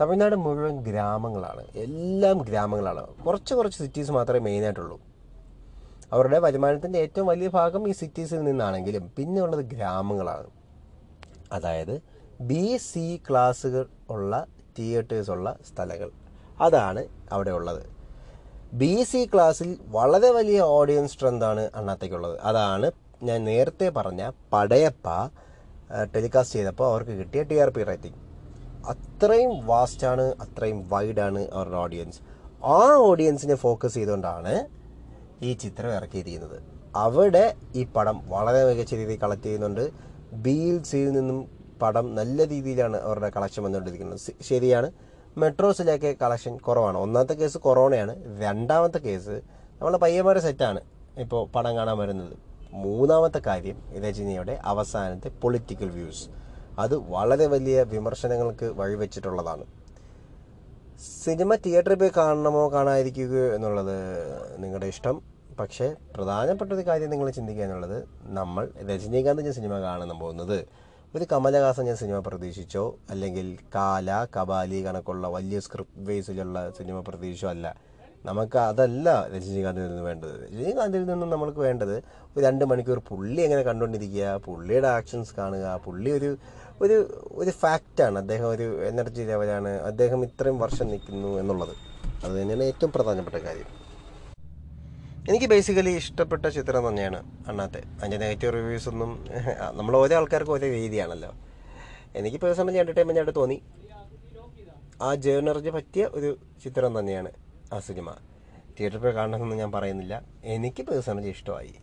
തമിഴ്നാട് മുഴുവൻ ഗ്രാമങ്ങളാണ്. എല്ലാം ഗ്രാമങ്ങളാണ്. കുറച്ച് കുറച്ച് സിറ്റീസ് മാത്രമേ മെയിനായിട്ടുള്ളൂ അവരുടെ വരുമാനത്തിന്റെ ഏറ്റവും വലിയ ഭാഗം ഈ സിറ്റീസിൽ നിന്നാണെങ്കിലും പിന്നെയുള്ളത് ഗ്രാമങ്ങളാണ്. അതായത് ബി സി ക്ലാസ്സുകൾ ഉള്ള തിയേറ്റേഴ്സ് ഉള്ള സ്ഥലങ്ങൾ. അതാണ് അവിടെ ഉള്ളത്. ബി സി ക്ലാസ്സിൽ വളരെ വലിയ ഓഡിയൻസ് സ്ട്രെങ്താണ് അണ്ണാത്തേക്കുള്ളത് അതാണ് ഞാൻ നേരത്തെ പറഞ്ഞ പടയപ്പ ടെലികാസ്റ്റ് ചെയ്തപ്പോൾ അവർക്ക് കിട്ടിയ ടി ആർ പി റേറ്റിംഗ് അത്രയും വാസ്റ്റാണ് അത്രയും വൈഡാണ് അവരുടെ ഓഡിയൻസ് ആ ഓഡിയൻസിനെ ഫോക്കസ് ചെയ്തുകൊണ്ടാണ് ഈ ചിത്രം ഇറക്കിയിരിക്കുന്നത്. അവിടെ ഈ പടം വളരെ മികച്ച രീതിയിൽ കളക്ട് ചെയ്യുന്നുണ്ട്. ബിയിൽ സീൽ നിന്നും പടം നല്ല രീതിയിലാണ് അവരുടെ കളക്ഷൻ വന്നുകൊണ്ടിരിക്കുന്നത്. ശരിയാണ്. മെട്രോസിലേക്ക് കളക്ഷൻ കുറവാണ്. ഒന്നാമത്തെ കേസ് കൊറോണയാണ് രണ്ടാമത്തെ കേസ് നമ്മളെ പയ്യന്മാരെ സെറ്റാണ് ഇപ്പോൾ പടം കാണാൻ വരുന്നത്. മൂന്നാമത്തെ കാര്യം രജനിയുടെ അവസാനത്തെ പൊളിറ്റിക്കൽ വ്യൂസ് അത് വളരെ വലിയ വിമർശനങ്ങൾക്ക് വഴിവെച്ചിട്ടുള്ളതാണ്. സിനിമ തിയേറ്ററിൽ പോയി കാണണമോ കാണാതിരിക്കുകയോ എന്നുള്ളത് നിങ്ങളുടെ ഇഷ്ടം. പക്ഷേ പ്രധാനപ്പെട്ട ഒരു കാര്യം നിങ്ങൾ ചിന്തിക്കുക എന്നുള്ളത് നമ്മൾ ഞാൻ സിനിമ കാണാൻ പോകുന്നത്. ഒരു കമലഹാസൻ ഞാൻ സിനിമ പ്രതീക്ഷിച്ചോ? അല്ലെങ്കിൽ കാല കബാലി കണക്കുള്ള വലിയ സ്ക്രിപ്റ്റ് ബേസിലുള്ള സിനിമ പ്രതീക്ഷിച്ചോ അല്ല. നമുക്ക് അതല്ല രജനീകാന്തിൽ നിന്ന് വേണ്ടത്. രജനീകാന്തിൽ നിന്നും നമ്മൾക്ക് വേണ്ടത് ഒരു രണ്ട് മണിക്കൂർ പുള്ളി എങ്ങനെ കണ്ടുകൊണ്ടിരിക്കുക പുള്ളിയുടെ ആക്ഷൻസ് കാണുക പുള്ളി ഒരു ഒരു ഒരു ഫാക്റ്റാണ് അദ്ദേഹം ഒരു എനർജി ലെവലാണ് അദ്ദേഹം ഇത്രയും വർഷം നിൽക്കുന്നു എന്നുള്ളത്. അത് തന്നെയാണ് ഏറ്റവും പ്രധാനപ്പെട്ട കാര്യം. എനിക്ക് ബേസിക്കലി ഇഷ്ടപ്പെട്ട ചിത്രം തന്നെയാണ് അണ്ണാത്തെ. അതിന്റെ നെഗറ്റീവ് റിവ്യൂസ് ഒന്നും <laughs> നമ്മൾ ഓരോ ആൾക്കാർക്കും ഓരോ രീതിയാണല്ലോ. എനിക്ക് പേഴ്സണലി എന്റർടൈൻമെന്റ് ആയിട്ട് തോന്നി. ആ ജേണറിന് പറ്റിയ ഒരു ചിത്രം തന്നെയാണ് ആ സിനിമ തിയേറ്ററിൽ പോയി കാണണമെന്ന് ഞാൻ പറയുന്നില്ല. എനിക്ക് പേഴ്സണലി ഇഷ്ടമായി.